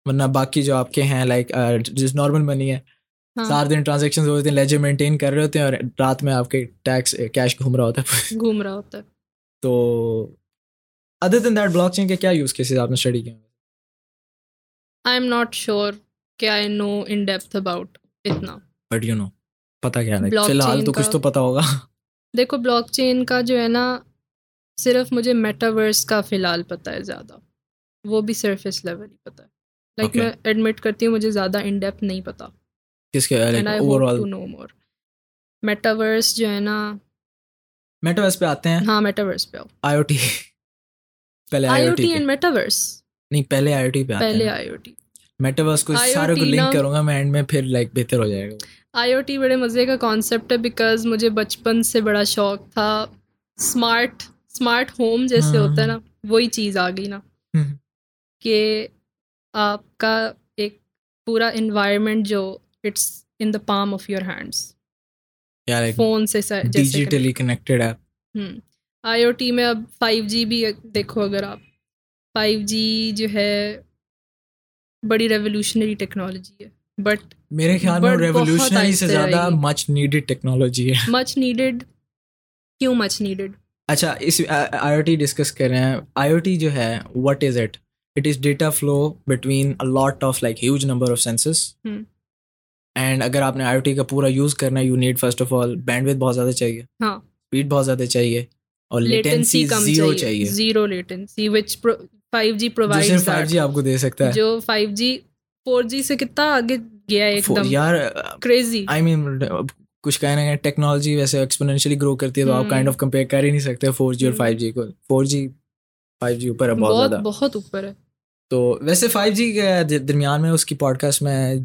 Speaker 2: ورنہ باقی جو آپ کے ہیں لائک جس نارمل منی ہے
Speaker 1: ہاں،
Speaker 2: سارے دن ٹرانزیکشن ہوتے ہیں لیجر مینٹین کر رہے ہوتے ہیں اور رات میں آپ کے ٹیکس کیش گھوم رہا ہوتا ہے۔
Speaker 1: گھوم رہا ہوتا ہے۔
Speaker 2: تو other than that blockchain کے کیا یوز کیسز آپ نے اسٹڈی کیا
Speaker 1: آئی ایم ناٹ شیور کہ I know in depth about اتنا۔
Speaker 2: بٹ یو نو پتا کیا نہیں فی الحال تو کچھ تو پتا ہوگا۔
Speaker 1: دیکھو بلاک چین کا جو ہے نا صرف مجھے میٹاورس کا فی الحال پتہ ہے زیادہ۔ وہ بھی سرفیس لیول ہی پتہ ہے۔ لائک. میں ایڈمٹ کرتی ہوں مجھے زیادہ ان ڈیپتھ نہیں پتہ
Speaker 2: کس کے
Speaker 1: نو مور میٹاورس جو ہے نا
Speaker 2: میٹاورس پہ آتے ہیں؟
Speaker 1: ہاں میٹاورس پہ آؤ۔
Speaker 2: آئی او ٹی پہلے
Speaker 1: I O T and metaverse
Speaker 2: نہیں پہلے آئی او ٹی پہ
Speaker 1: پہلے آئی او ٹی
Speaker 2: میٹاورس کو سارے کو لنک کروں گا میں اینڈ میں پھر لائک بہتر ہو جائے گا۔
Speaker 1: آئی او ٹی بڑے مزے کا کانسیپٹ ہے بیکاز مجھے بچپن سے بڑا شوق تھا۔ اسمارٹ اسمارٹ ہوم جیسے
Speaker 2: ہاں۔
Speaker 1: ہوتا ہے نا وہی چیز آ گئی نا۔
Speaker 2: ہوں۔
Speaker 1: کہ آپ کا ایک پورا انوائرمنٹ جو it's in the palm of your hands phone سے
Speaker 2: digitally connected
Speaker 1: I O T میں اب فائیو جی بھی دیکھو اگر آپ۔ فائیو جی جو ہے بڑی ریولیوشنری ٹیکنالوجی ہے۔ بٹ
Speaker 2: میرے خیال میں ریولیوشنری سے زیادہ۔ مچ نیڈیڈ ٹیکنالوجی ہے۔
Speaker 1: مچ نیڈیڈ کیوں مچ نیڈیڈ
Speaker 2: اچھا اس آئی او ٹی ڈسکس کر رہے ہیں۔ آئی او ٹی جو ہے what is it it is data flow between lot of like huge number of sensors. And اگر آپ نے آئی او ٹی کا پورا یوز کرنا ہے you need first of all bandwidth بہت زیادہ چاہیے۔
Speaker 1: ہاں۔
Speaker 2: اسپیڈ بہت زیادہ چاہیے۔ اور
Speaker 1: لیٹنسی
Speaker 2: زیرو
Speaker 1: چاہیے۔ Zero latency which five G provide
Speaker 2: five G آپ کو دے سکتا ہے۔
Speaker 1: جو فائیو جی فور جی سے کتنا آگے گیا ایک دم
Speaker 2: یار
Speaker 1: کریزی
Speaker 2: آئی مین کچھ کہنا ہے ٹیکنالوجی ویسے ایکسپونینشلی گرو کرتی ہے تو آپ۔ کائنڈ آف کمپیئر کر ہی نہیں سکتے فور جی اور۔ فائیو جی کو۔ فور جی فائیو جی اوپر ہے بہت زیادہ۔
Speaker 1: بہت اوپر ہے۔
Speaker 2: تو ویسے فائیو جی کے درمیان میں اس کی پوڈ کاسٹ میں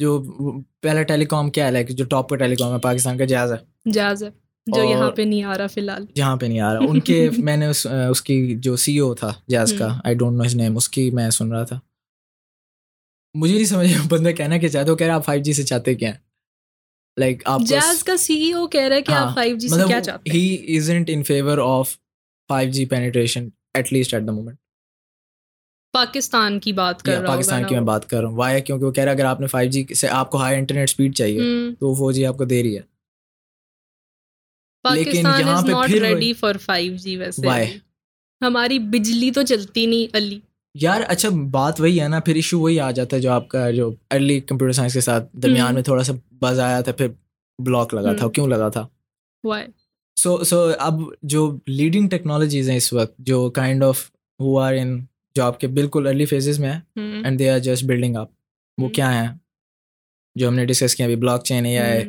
Speaker 2: جو پہلا ٹیلی کام کیا ہے لائک جو ٹاپ کا ٹیلی کام ہے پاکستان کا جہاز ہے۔
Speaker 1: جاز ہے۔ جو یہاں پہ نہیں آ رہا فی الحال۔
Speaker 2: جہاں پہ نہیں آ رہا۔ ان کے میں نے اس کی جو سی او تھا جہاز کا۔ آئی ڈونٹ نو ہز نیم اس کی میں سن رہا تھا۔ مجھے نہیں سمجھ بندہ کہنا کیا چاہتے وہ کہہ رہا آپ فائیو جی سے چاہتے کیا لائک آپ
Speaker 1: جاز کا سی او کہہ رہا ہے کہ
Speaker 2: ہاں،
Speaker 1: آپ فائیو جی سے کیا چاہتے ہیں؟
Speaker 2: He isn't in favour of five G penetration at least at the moment
Speaker 1: Pakistan کی بات کر رہا
Speaker 2: پاکستان کی میں بات کر رہا ہوں۔ کیونکہ وہ کہہ رہا ہے اگر آپ نے فائیو جی سے آپ کو ہائی انٹرنیٹ اسپیڈ چاہیے تو وہ فور جی آپ کو دے رہی ہے۔ لیکن یہاں پہ پھر۔
Speaker 1: ہماری بجلی تو چلتی نہیں علی۔
Speaker 2: یار اچھا بات وہی ہے نا پھر ایشو وہی آ جاتا ہے جو آپ کا جو ارلی کمپیوٹر سائنس کے ساتھ درمیان میں تھوڑا سا بز آیا تھا پھر بلاک لگا تھا کیوں لگا تھا؟ سو سو اب جو لیڈنگ ٹیکنالوجیز ہیں اس وقت جو kind of who are in جو آپ کے بالکل ارلی فیزز میں ہیں and they are just building up وہ کیا ہیں؟ جو ہم نے ڈسکس کیا ابھی بلاک چین اے آئی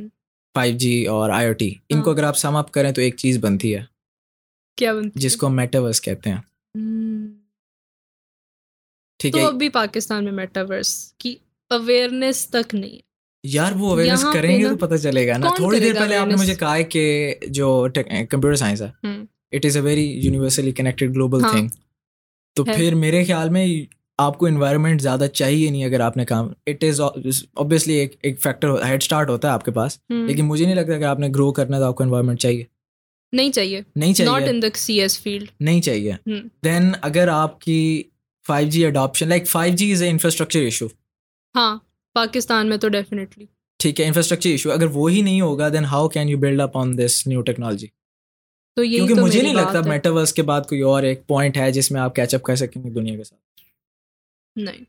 Speaker 2: فائیو جی اور آئی او ٹی ان کو
Speaker 1: ہاں۔
Speaker 2: اگر آپ سم اپ کریں تو ایک چیز بنتی ہے۔
Speaker 1: کیا بنتی
Speaker 2: جس کو میٹاورس کہتے ہیں۔ ٹھیک
Speaker 1: تو
Speaker 2: ہے
Speaker 1: ابھی پاکستان میں میٹاورس کی اویئرنیس تک نہیں ہے
Speaker 2: یار وہ اویئرنیس کریں گے تو پتہ چلے گا نا تھوڑی دیر پہلے آپ نے؟ مجھے کہا ہے کہ جو کمپیوٹر سائنس ہے۔ It is a very universally connected global. Thing تو۔ پھر میرے خیال میں آپ کو انوائرمنٹ زیادہ چاہیے نہیں اگر آپ نے کام اٹ از اوبیسلی ایک ایک فیکٹر ہیڈ اسٹارٹ ہوتا ہے آپ کے پاس۔ لیکن مجھے نہیں لگتا کہ آپ نے گرو کرنا تو آپ کو انوائرمنٹ چاہیے
Speaker 1: نہیں چاہیے
Speaker 2: نہیں
Speaker 1: ناٹ
Speaker 2: چاہیے
Speaker 1: ان دا سی ایس فیلڈ
Speaker 2: نہیں چاہیے۔ دین اگر آپ کی five G adoption like five G is a infrastructure issue
Speaker 1: ہاں پاکستان میں تو ڈیفینیٹلی
Speaker 2: ٹھیک ہے انفراسٹرکچر ایشو اگر وہی نہیں ہوگا then how can you build up on this new technology
Speaker 1: تو یہی
Speaker 2: کیونکہ مجھے نہیں لگتا۔ میٹاورس کے بعد کوئی اور ایک پوائنٹ ہے جس میں آپ کیچ اپ کر سکیں گے دنیا کے ساتھ۔
Speaker 1: نہیں۔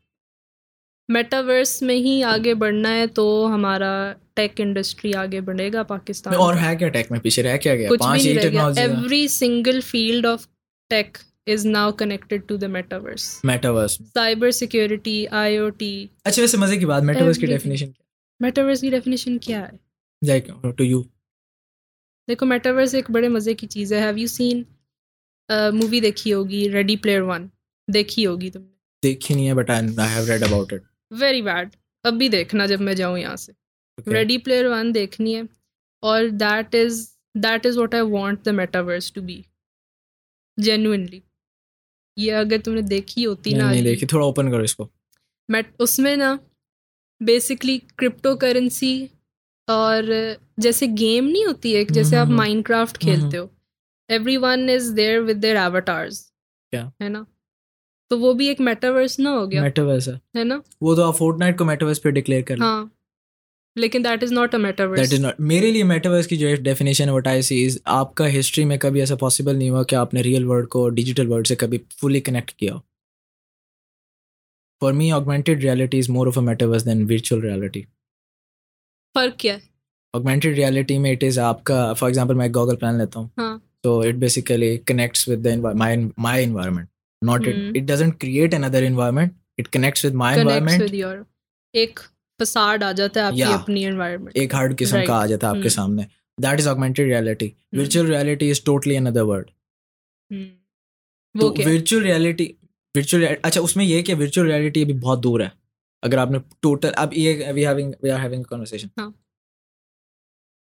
Speaker 1: میٹاورس میں ہی آگے بڑھنا ہے تو ہمارا ٹیک انڈسٹری آگے بڑھے گا پاکستان۔
Speaker 2: اور۔ ہے کیا ٹیک میں پیچھے؟ رہ کیا گیا؟ He
Speaker 1: every single field of tech is now connected to the metaverse
Speaker 2: metaverse
Speaker 1: cyber security I O T
Speaker 2: اچھا ویسے مزے کی بات میٹاورس کی. ڈیفینیشن کیا؟
Speaker 1: میٹاورس کی ڈیفینیشن کیا ہے؟
Speaker 2: ٹو یو
Speaker 1: دیکھو میٹاورس ایک بڑے مزے کی چیز ہے۔ ہیو یو سین مووی دیکھی ہوگی؟ ریڈی پلیئر ون دیکھی ہوگی تم نے؟
Speaker 2: دیکھی نہیں ہے but I have read about it
Speaker 1: very bad اب بھی دیکھنا جب میں جاؤں یہاں سے۔ ریڈی پلیئر ون دیکھنی ہے اور that is that is what I want the metaverse to be genuinely یہ اگر تم نے دیکھی ہوتی نا
Speaker 2: نہیں دیکھی تھوڑا اوپن کرو اس کو۔
Speaker 1: میٹ اس میں نا بیسکلی کرپٹو کرنسی اور جیسے گیم نہیں ہوتی ہے جیسے آپ۔ مائنڈ کرافٹ کھیلتے ہو۔ Everyone is there with their avatars? ہے نا؟ تو وہ بھی ایک میٹاورس نہ ہو گیا
Speaker 2: میٹاورس ہے۔
Speaker 1: نا؟
Speaker 2: وہ تو آپ فورٹ نائٹ کو میٹاورس پہ ڈکلیئر کر
Speaker 1: ہاں۔ لیکن that is not a
Speaker 2: that
Speaker 1: metaverse
Speaker 2: is not میرے لیے میٹاورس کی جو ڈیفینیشن ہے وٹ آئی سی از آپ کا ہسٹری میں کبھی ایسا پاسبل نہیں ہوا کہ آپ نے ریئل ورلڈ کو ڈیجیٹل ورلڈ سے کبھی فلی کنیکٹ کیا for me augmented reality is more of a metaverse than virtual reality
Speaker 1: فرق کیا ہے؟
Speaker 2: آگمنٹڈ ریالٹی میں اٹ از آپ کا فار ایگزامپل میں گوگل پلان لیتا ہوں۔ تو it basically connects with my environment not
Speaker 1: ہوں۔
Speaker 2: It doesn't create another environment it connects with my environment
Speaker 1: ایک فساد آ جاتا ہے آپ کی. اپنی انوائرمنٹ
Speaker 2: ایک ہارڈ قسم. کا آ جاتا ہے آپ کے
Speaker 1: ہوں۔
Speaker 2: سامنے. That is augmented reality virtual reality is totally in other world
Speaker 1: وہ
Speaker 2: تو
Speaker 1: کیا
Speaker 2: ورچوئل ریالٹی ورچوئل اچھا اس میں یہ کہ ورچوئل ریالٹی ابھی بہت دور ہے. اگر آپ نے ٹوٹل اب یہ we having we are having conversation
Speaker 1: ہاں۔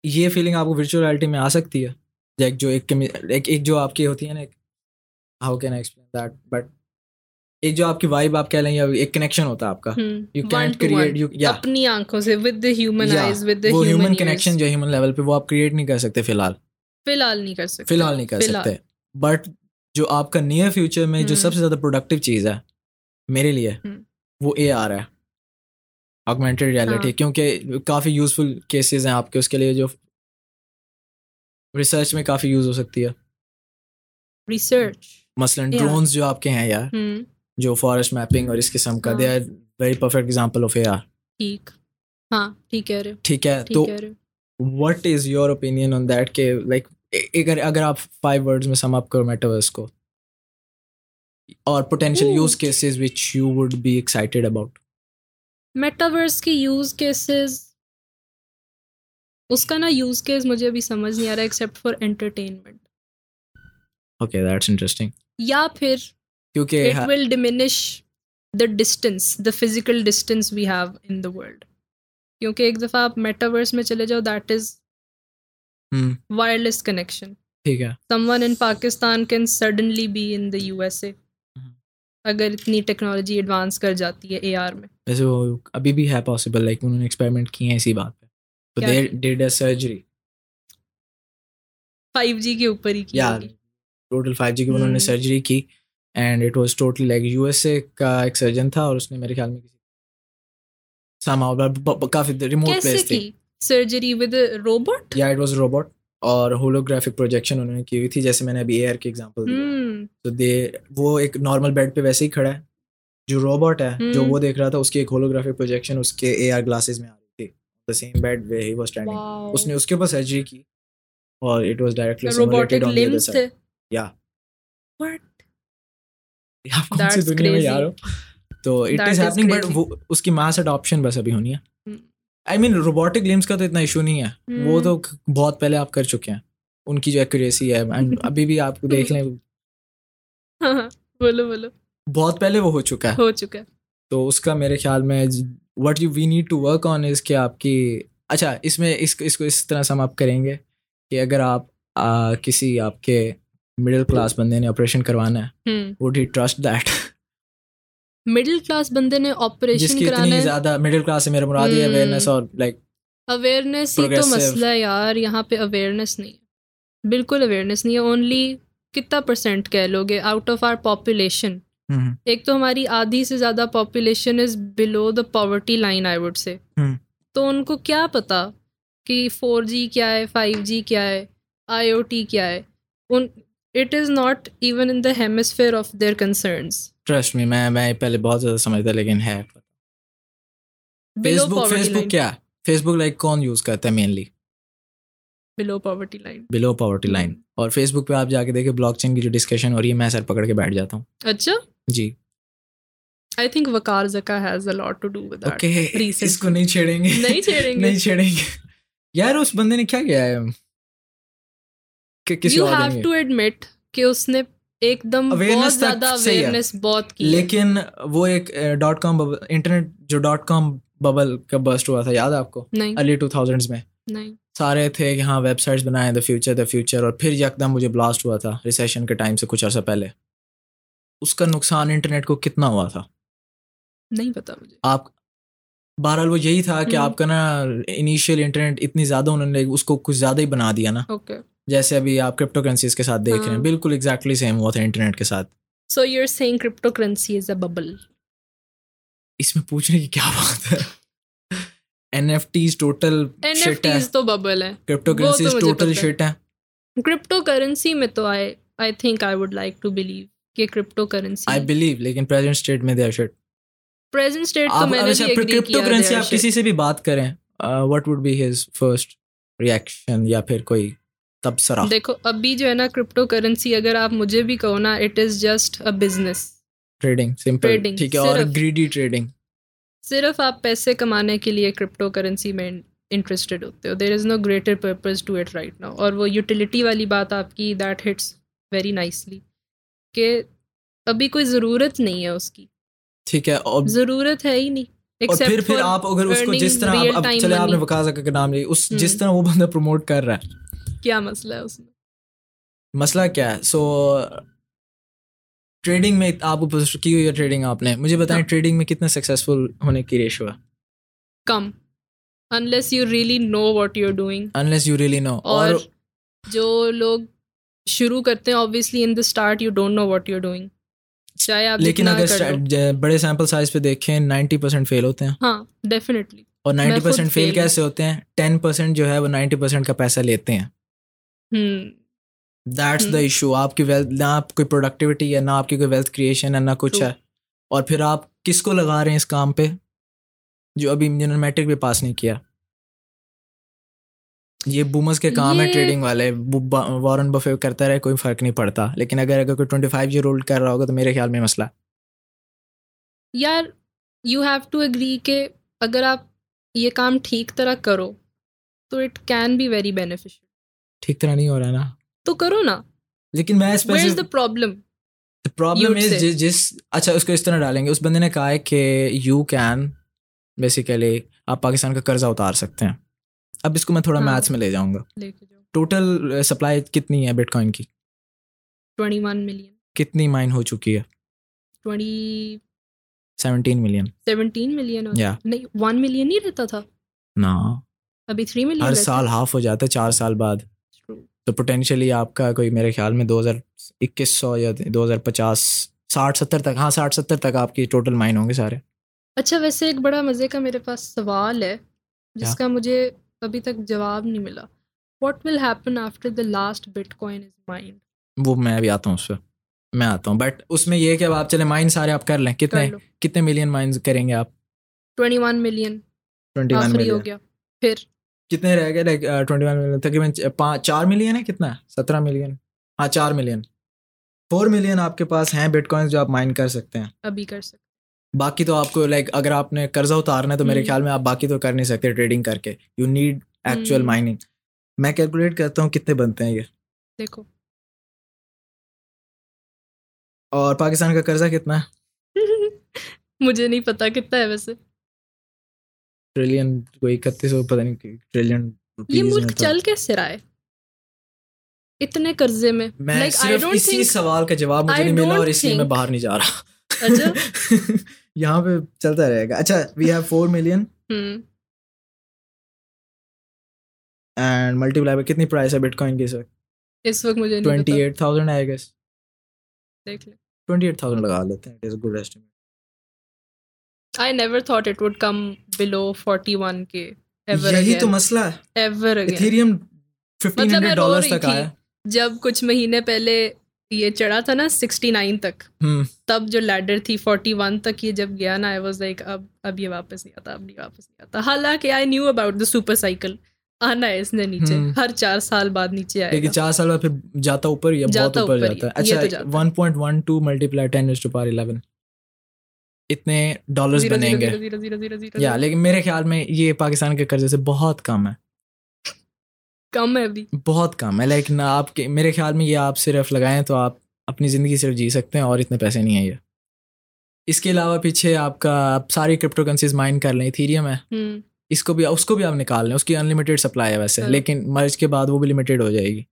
Speaker 2: یہ فیلنگ آپ کو ورچوئل ریالٹی میں آ سکتی ہے. لائک جو ایک ایک ایک جو آپ کی ہوتی ہے نا how can I explain that but ایک جو آپ کی وائب آپ کہہ لیں یا ایک کنیکشن ہوتا ہے آپ کا. یو کینٹ کریٹ یو یا
Speaker 1: اپنی آنکھوں سے with the human eyes with the
Speaker 2: human
Speaker 1: human
Speaker 2: connection جو ہیومن لیول پہ وہ آپ کریٹ نہیں کر سکتے فی الحال.
Speaker 1: فی الحال نہیں کر سکتے.
Speaker 2: فی الحال نہیں کر سکتے. بٹ جو آپ کا نیئر فیوچر میں جو۔ سب سے زیادہ پروڈکٹیو چیز ہے میرے لیے۔ وہ اے آر ہے. آگمنٹڈ ریالٹی
Speaker 1: ہاں۔
Speaker 2: کیونکہ کافی یوزفل کیسز ہیں آپ کے اس کے لیے جو ریسرچ میں کافی یوز ہو سکتی ہے.
Speaker 1: ریسرچ
Speaker 2: مثلاً. ڈرونز جو آپ کے ہیں یار. جو فارسٹ میپنگ اور اس قسم کا۔ They are very perfect example of A R
Speaker 1: ٹھیک. ہاں
Speaker 2: ہے تو what is your opinion on that کہ لائک اگر اگر آپ فائیو ورڈز میں سم اپ کرو میٹاورس کو اور potential. Use cases which you would be excited about
Speaker 1: metaverse کے یوز کیسز اس کا نا یوز کیس مجھے ابھی سمجھ نہیں آ رہا except for entertainment
Speaker 2: okay that's interesting
Speaker 1: یا پھر
Speaker 2: کیونکہ
Speaker 1: it will diminish the distance the physical distance we have in the world کیونکہ ایک دفعہ آپ میٹاورس میں چلے جاؤ دیٹ از وائرلیس کنیکشن
Speaker 2: ٹھیک ہے۔
Speaker 1: Someone in Pakistan can suddenly be in the U S A اگر اتنی ٹیکنالوجی ایڈوانس کر جاتی ہے اے آر میں۔
Speaker 2: ویسے وہ ابھی بھی ہے پاسبل لائک انہوں نے ایکسپیریمنٹ کیے ہیں اسی بات پہ۔ تو they? Did a surgery
Speaker 1: five G کے اوپر ہی کی
Speaker 2: ٹوٹل فائیو جی کی انہوں نے۔ سرجری کی۔ And it was totally like U S A کا ایک سرجن تھا اور اس نے میرے خیال میں کسی کافی ریموٹ پلیس تھی۔
Speaker 1: سرجری ود روبوٹ
Speaker 2: یا اٹ واز روبوٹ اور ہولوگرافک پروجیکشن انہوں نے کی ہوئی تھی جیسے میں نے ابھی کی ایگزامپل دی۔ تو دے وہ ایک نارمل بیڈ پہ ویسے ہی کھڑا ہے۔ جو روبوٹ ہے جو۔ وہ دیکھ رہا تھا اس کی ایک ہولوگرافک پروجیکشن اس کے اے آر گلاسز میں آ رہی تھی۔ The same bed way he was standing. اس نے اس کے اوپر سرجری کی اور اٹ واز ڈائریکٹلی
Speaker 1: روبوٹک لمس
Speaker 2: یا
Speaker 1: What?
Speaker 2: آپ کون سی دنیا میں. یار ہو تو it is
Speaker 1: is
Speaker 2: happening but. وہ اس کی ماس اڈاپشن بس ابھی ہونی ہے. آئی مین روبوٹک لمس کا تو اتنا ایشو نہیں ہے وہ
Speaker 1: Hmm.
Speaker 2: تو بہت پہلے آپ کر چکے ہیں ان کی جو ایکوریسی ہے ابھی بھی آپ کو دیکھ لیں
Speaker 1: بولو بولو
Speaker 2: بہت پہلے وہ ہو چکا ہے
Speaker 1: ہو چکا ہے
Speaker 2: تو اس کا میرے خیال میں what you we need to work on is کہ آپ کی اچھا اس میں اس اس کو اس طرح سم اپ کریں گے کہ اگر آپ کسی آپ کے مڈل کلاس بندے نے آپریشن کروانا ہے would he trust that
Speaker 1: middle class بندے نے آپریشن کرانا ہے
Speaker 2: زیادہ مڈل کلاس سے میرا مراد یہ
Speaker 1: Hmm.
Speaker 2: اویئرنیس اور لائک
Speaker 1: اویئرنیس ہی تو. مسئلہ ہے یار یہاں پہ اویئرنیس نہیں ہے بالکل اویئرنیس نہیں ہے اونلی کتنا پرسینٹ کہہ لو گے آؤٹ آف آر پاپولیشن ایک تو ہماری آدھی سے زیادہ population is below the poverty line I would say. تو ان کو کیا پتا کہ فور جی کیا ہے فائیو جی کیا ہے آئی او ٹی کیا ہے in it is not even in the hemisphere of their concerns
Speaker 2: trust me میں میں پہلے بہت زیادہ سمجھتا لیکن ہے فیس بک فیس بک کیا فیس بک لائک کون یوز کرتا ہے mainly
Speaker 1: below poverty line
Speaker 2: below poverty line اور فیس بک پہ آپ جا کے دیکھیں بلاک چین کی جو ڈسکشن ہو رہی ہے میں سر پکڑ کے بیٹھ جاتا ہوں
Speaker 1: اچھا
Speaker 2: جی
Speaker 1: I think Waqar Zaka has a lot to do with
Speaker 2: okay. اس کو نہیں چھیڑیں گے
Speaker 1: نہیں چھیڑیں گے
Speaker 2: نہیں چھیڑیں گے یار اس بندے نے کیا کیا ہے کہ کسی
Speaker 1: یو
Speaker 2: اور
Speaker 1: ہیو
Speaker 2: دیں گے
Speaker 1: ٹو ایڈمٹ کہ اس نے ایک دم
Speaker 2: Awareness
Speaker 1: بہت
Speaker 2: تک
Speaker 1: زیادہ
Speaker 2: صحیح ہے۔
Speaker 1: اویئرنیس بہت کی ہے۔
Speaker 2: لیکن وہ ایک ڈاٹ کام انٹرنیٹ جو ڈاٹ کام ببل کا برسٹ ہوا تھا یاد ہے آپ کو؟ ارلی ٹو تھاؤزینڈس میں۔ سارے تھے کہ ہاں ویب سائٹس بنائیں دا فیوچر دا فیوچر اور پھر یکدم مجھے بلاسٹ ہوا تھا ریسیشن کے ٹائم سے کچھ عرصہ پہلے۔ اس کا نقصان انٹرنیٹ کو کتنا ہوا تھا؟
Speaker 1: نہیں پتا مجھے۔
Speaker 2: آپ بہرحال وہ یہی تھا کہ۔ آپ کا نا انیشیل انٹرنیٹ اتنی زیادہ انہوں نے اس کو کچھ زیادہ ہی بنا دیا نا۔
Speaker 1: اوکے
Speaker 2: جیسے ابھی آپ کرپٹو کرنسیز کے ساتھ دیکھ رہے ہیں
Speaker 1: ہاں۔
Speaker 2: بالکل ایگزیکٹلی سیم ہوا تھا انٹرنیٹ کے ساتھ۔
Speaker 1: So you are seeing crypto currency is a bubble
Speaker 2: اس میں پوچھنے کی کیا بات ہے؟ N F Ts total shit ہے
Speaker 1: تو ببل ہے
Speaker 2: کرپٹو کرنسیز ٹوٹل۔ شٹ ہے۔
Speaker 1: کرپٹو کرنسی میں تو I I think I would like to believe کہ کرپٹو کرنسی
Speaker 2: آئی بلیو لیکن پریزنٹ میں دے آر شٹ
Speaker 1: پریزنٹ تو میں نے بھی ایگری
Speaker 2: کرپٹو
Speaker 1: کیا
Speaker 2: کرنسی
Speaker 1: they are
Speaker 2: آپ کسی. سے بھی بات کریں what would be his first reaction یا پھر کوئی تبصرہ
Speaker 1: دیکھو ابھی جو ہے نا کرپٹو کرنسی اگر آپ مجھے بھی کہو نا it is just a business
Speaker 2: trading simple ٹھیک ہے اور۔ گریڈی ٹریڈنگ
Speaker 1: صرف آپ پیسے کمانے کے لیے کرپٹو کرنسی میں انٹرسٹیڈ ہوتے ہو۔ There is no greater purpose to it right now اور وہ یوٹیلیٹی والی بات آپ کی دیٹ ہٹس ویری نائسلی کہ ابھی کوئی ضرورت نہیں ہے اس کی۔
Speaker 2: ٹھیک ہے اور
Speaker 1: ضرورت ہے ہی نہیں۔
Speaker 2: اور پھر پھر آپ اگر اس کو جس طرح اب- اب چلے آپ نے. وکاس کا نام لیا اس جس۔ طرح وہ بندہ پروموٹ کر رہا ہے۔
Speaker 1: کیا مسئلہ ہے اس میں؟
Speaker 2: مسئلہ کیا ہے؟ سو ٹریڈنگ میں آپ کو کی ہوئی ہے ٹریڈنگ آپ نے؟ مجھے بتائیں۔ ٹریڈنگ میں کتنا سکسیزفل ہونے کی ریشو ہے
Speaker 1: کم۔ Unless you really know what you doing
Speaker 2: unless you really know
Speaker 1: اور جو لوگ شروع کرتے ہیں obviously in the start you don't know what you doing چاہے آپ
Speaker 2: لیکن اگر بڑے سیمپل سائز پہ دیکھیں نائنٹی پرسینٹ فیل ہوتے ہیں۔
Speaker 1: ہاں ڈیفینیٹلی
Speaker 2: اور نائنٹی پرسینٹ فیل۔ کیسے ہوتے ہیں؟ ٹین پرسینٹ جو ہے وہ نائنٹی پرسینٹ کا پیسہ لیتے ہیں۔ That's the. ایشو آپ کی ویلتھ نہ آپ کوئی پروڈکٹیوٹی ہے نہ آپ کی کوئی ویلتھ کریشن ہے نہ کچھ. ہے۔ اور پھر آپ کس کو لگا رہے ہیں اس کام پہ؟ جو ابھی نے میٹرک بھی پاس نہیں کیا۔ یہ بومرز کے کام ہے ٹریڈنگ والے۔ وارن بفے کرتا رہے کوئی فرق نہیں پڑتا۔ لیکن اگر اگر کوئی ٹوئنٹی فائیو ایئر اولڈ کر رہا ہوگا تو میرے خیال میں مسئلہ
Speaker 1: یار یو ہیو ٹو اگری کہ اگر آپ یہ کام ٹھیک طرح کرو تو it can be very beneficial
Speaker 2: ٹھیک طرح نہیں ہو رہا نا۔
Speaker 1: تو کرو نا۔
Speaker 2: لیکن میں اس
Speaker 1: is the problem
Speaker 2: problem
Speaker 1: say.
Speaker 2: جس اچھا اس کو اس طرح ڈالیں گے۔ اس بندے نے کہا ہے کہ یو کین بیسیکلی آپ پاکستان کا قرضہ اتار سکتے ہیں۔ اب اس کو میں تھوڑا
Speaker 1: ہاں۔
Speaker 2: میتھس میں لے جاؤں گا۔ ٹوٹل سپلائی کتنی ہے بٹ کوائن کی؟
Speaker 1: ٹوئنٹی ون ملین
Speaker 2: کتنی مائن ہو چکی ہے؟
Speaker 1: Twenty
Speaker 2: seventeen million
Speaker 1: seventeen million
Speaker 2: یا
Speaker 1: نہیں ون ملین نہیں رہتا تھا۔
Speaker 2: نا
Speaker 1: ابھی تھری ملین
Speaker 2: ہر سال ہاف ہو جاتا ہے چار سال بعد۔ تو پوٹینشیلی آپ کا کوئی میرے خیال میں دو ہزار اکیس سو یا دو ہزار پچاس ساٹھ ستر تک ہاں ساٹھ ستر تک آپ کی ٹوٹل مائن ہوں گے سارے۔
Speaker 1: اچھا ویسے ایک بڑا مزے کا میرے پاس سوال ہے؟ جس کا مجھے ابھی تک جواب نہیں ملا۔ What will happen after the last Bitcoin is mined
Speaker 2: وہ میں بھی آتا ہوں اس پہ۔ میں آتا ہوں۔ بٹ اس میں یہ ہے کہ اب آپ چلے مائن سارے آپ کر لیں۔ کتنے کتنے ملین مائنز کریں گے آپ؟
Speaker 1: Twenty one million
Speaker 2: twenty one
Speaker 1: ہو گیا۔ پھر؟
Speaker 2: کتنے رہ گئے؟ لائک ٹوئنٹی ون ملین تقریباً چار ملین ہے کتنا سترہ ملین ہاں چار ملین فور ملین آپ کے پاس ہیں بٹ کوائنس جو آپ مائن کر سکتے ہیں۔
Speaker 1: ابھی کر سکتے
Speaker 2: باقی تو آپ کو لائک اگر آپ نے قرضہ اتارنا ہے تو میرے۔ خیال میں آپ باقی تو کر نہیں سکتے ٹریڈنگ کر کے۔ You need actual. مائننگ میں کیلکولیٹ کرتا ہوں کتنے بنتے ہیں یہ۔
Speaker 1: دیکھو۔
Speaker 2: اور پاکستان کا قرضہ کتنا ہے؟
Speaker 1: مجھے نہیں پتا کتنا ہے ویسے۔
Speaker 2: ٹریلین کوئی اکتیس سو پتہ نہیں ٹریلین
Speaker 1: یہ ملک چل کیسے رہا ہے اتنے قرضے میں
Speaker 2: میں صرف اسی سوال کا جواب مجھے نہیں ملا اور اس لیے میں باہر نہیں جا رہا یہاں پہ چلتا رہے گا اچھا we have four million and multiply کتنی پرائس ہے بٹ کوائن کی اس وقت
Speaker 1: اس وقت مجھے
Speaker 2: ٹوئنٹی ایٹ تھاؤزینڈ آئے گا
Speaker 1: دیکھ لیں
Speaker 2: ٹوئنٹی ایٹ تھاؤزینڈ لگا لیتے ہیں it is good estimate
Speaker 1: I never thought it would come below forty one K
Speaker 2: یہی تو مسئلہ ہے۔
Speaker 1: ایور
Speaker 2: ایتھیریم
Speaker 1: مطلب رہی
Speaker 2: تک آیا۔
Speaker 1: جب کچھ مہینے پہلے یہ چڑھا تھا نا سکسٹی نائن تک
Speaker 2: ہوں
Speaker 1: تب جو لیڈر تھی فورٹی ون تک یہ جب گیا نا آئی واز لائک اب اب یہ واپس نہیں آتا اب نہیں واپس نہیں آتا۔ حالانکہ I knew about the super cycle آنا ہے اس نے نیچے۔ ہر چار سال بعد نیچے آئے
Speaker 2: لیکن چار سال بعد پھر جاتا اوپر یا بہت اوپر جاتا ہے۔ اچھا
Speaker 1: جاتا ہے۔
Speaker 2: One point one two multiply ten to پار الیون اتنے ڈالرز بنیں گے۔ یا۔ لیکن میرے خیال میں یہ پاکستان کے قرضے سے بہت کم ہے۔
Speaker 1: کم ہے ابھی۔
Speaker 2: بہت کم ہے۔ لیکن آپ کے میرے خیال میں یہ آپ صرف لگائیں تو آپ اپنی زندگی صرف جی سکتے ہیں اور اتنے پیسے نہیں ہیں یہ۔ اس کے علاوہ پیچھے آپ کا آپ ساری کرپٹو کرنسیز مائن کر لیں۔ ایتھیریم ہے۔ اس کو بھی اس کو بھی آپ نکال لیں۔ اس کی انلمیٹیڈ سپلائی ہے ویسے۔
Speaker 1: ہاں۔
Speaker 2: لیکن مرج کے بعد وہ بھی لمیٹیڈ ہو جائے گی۔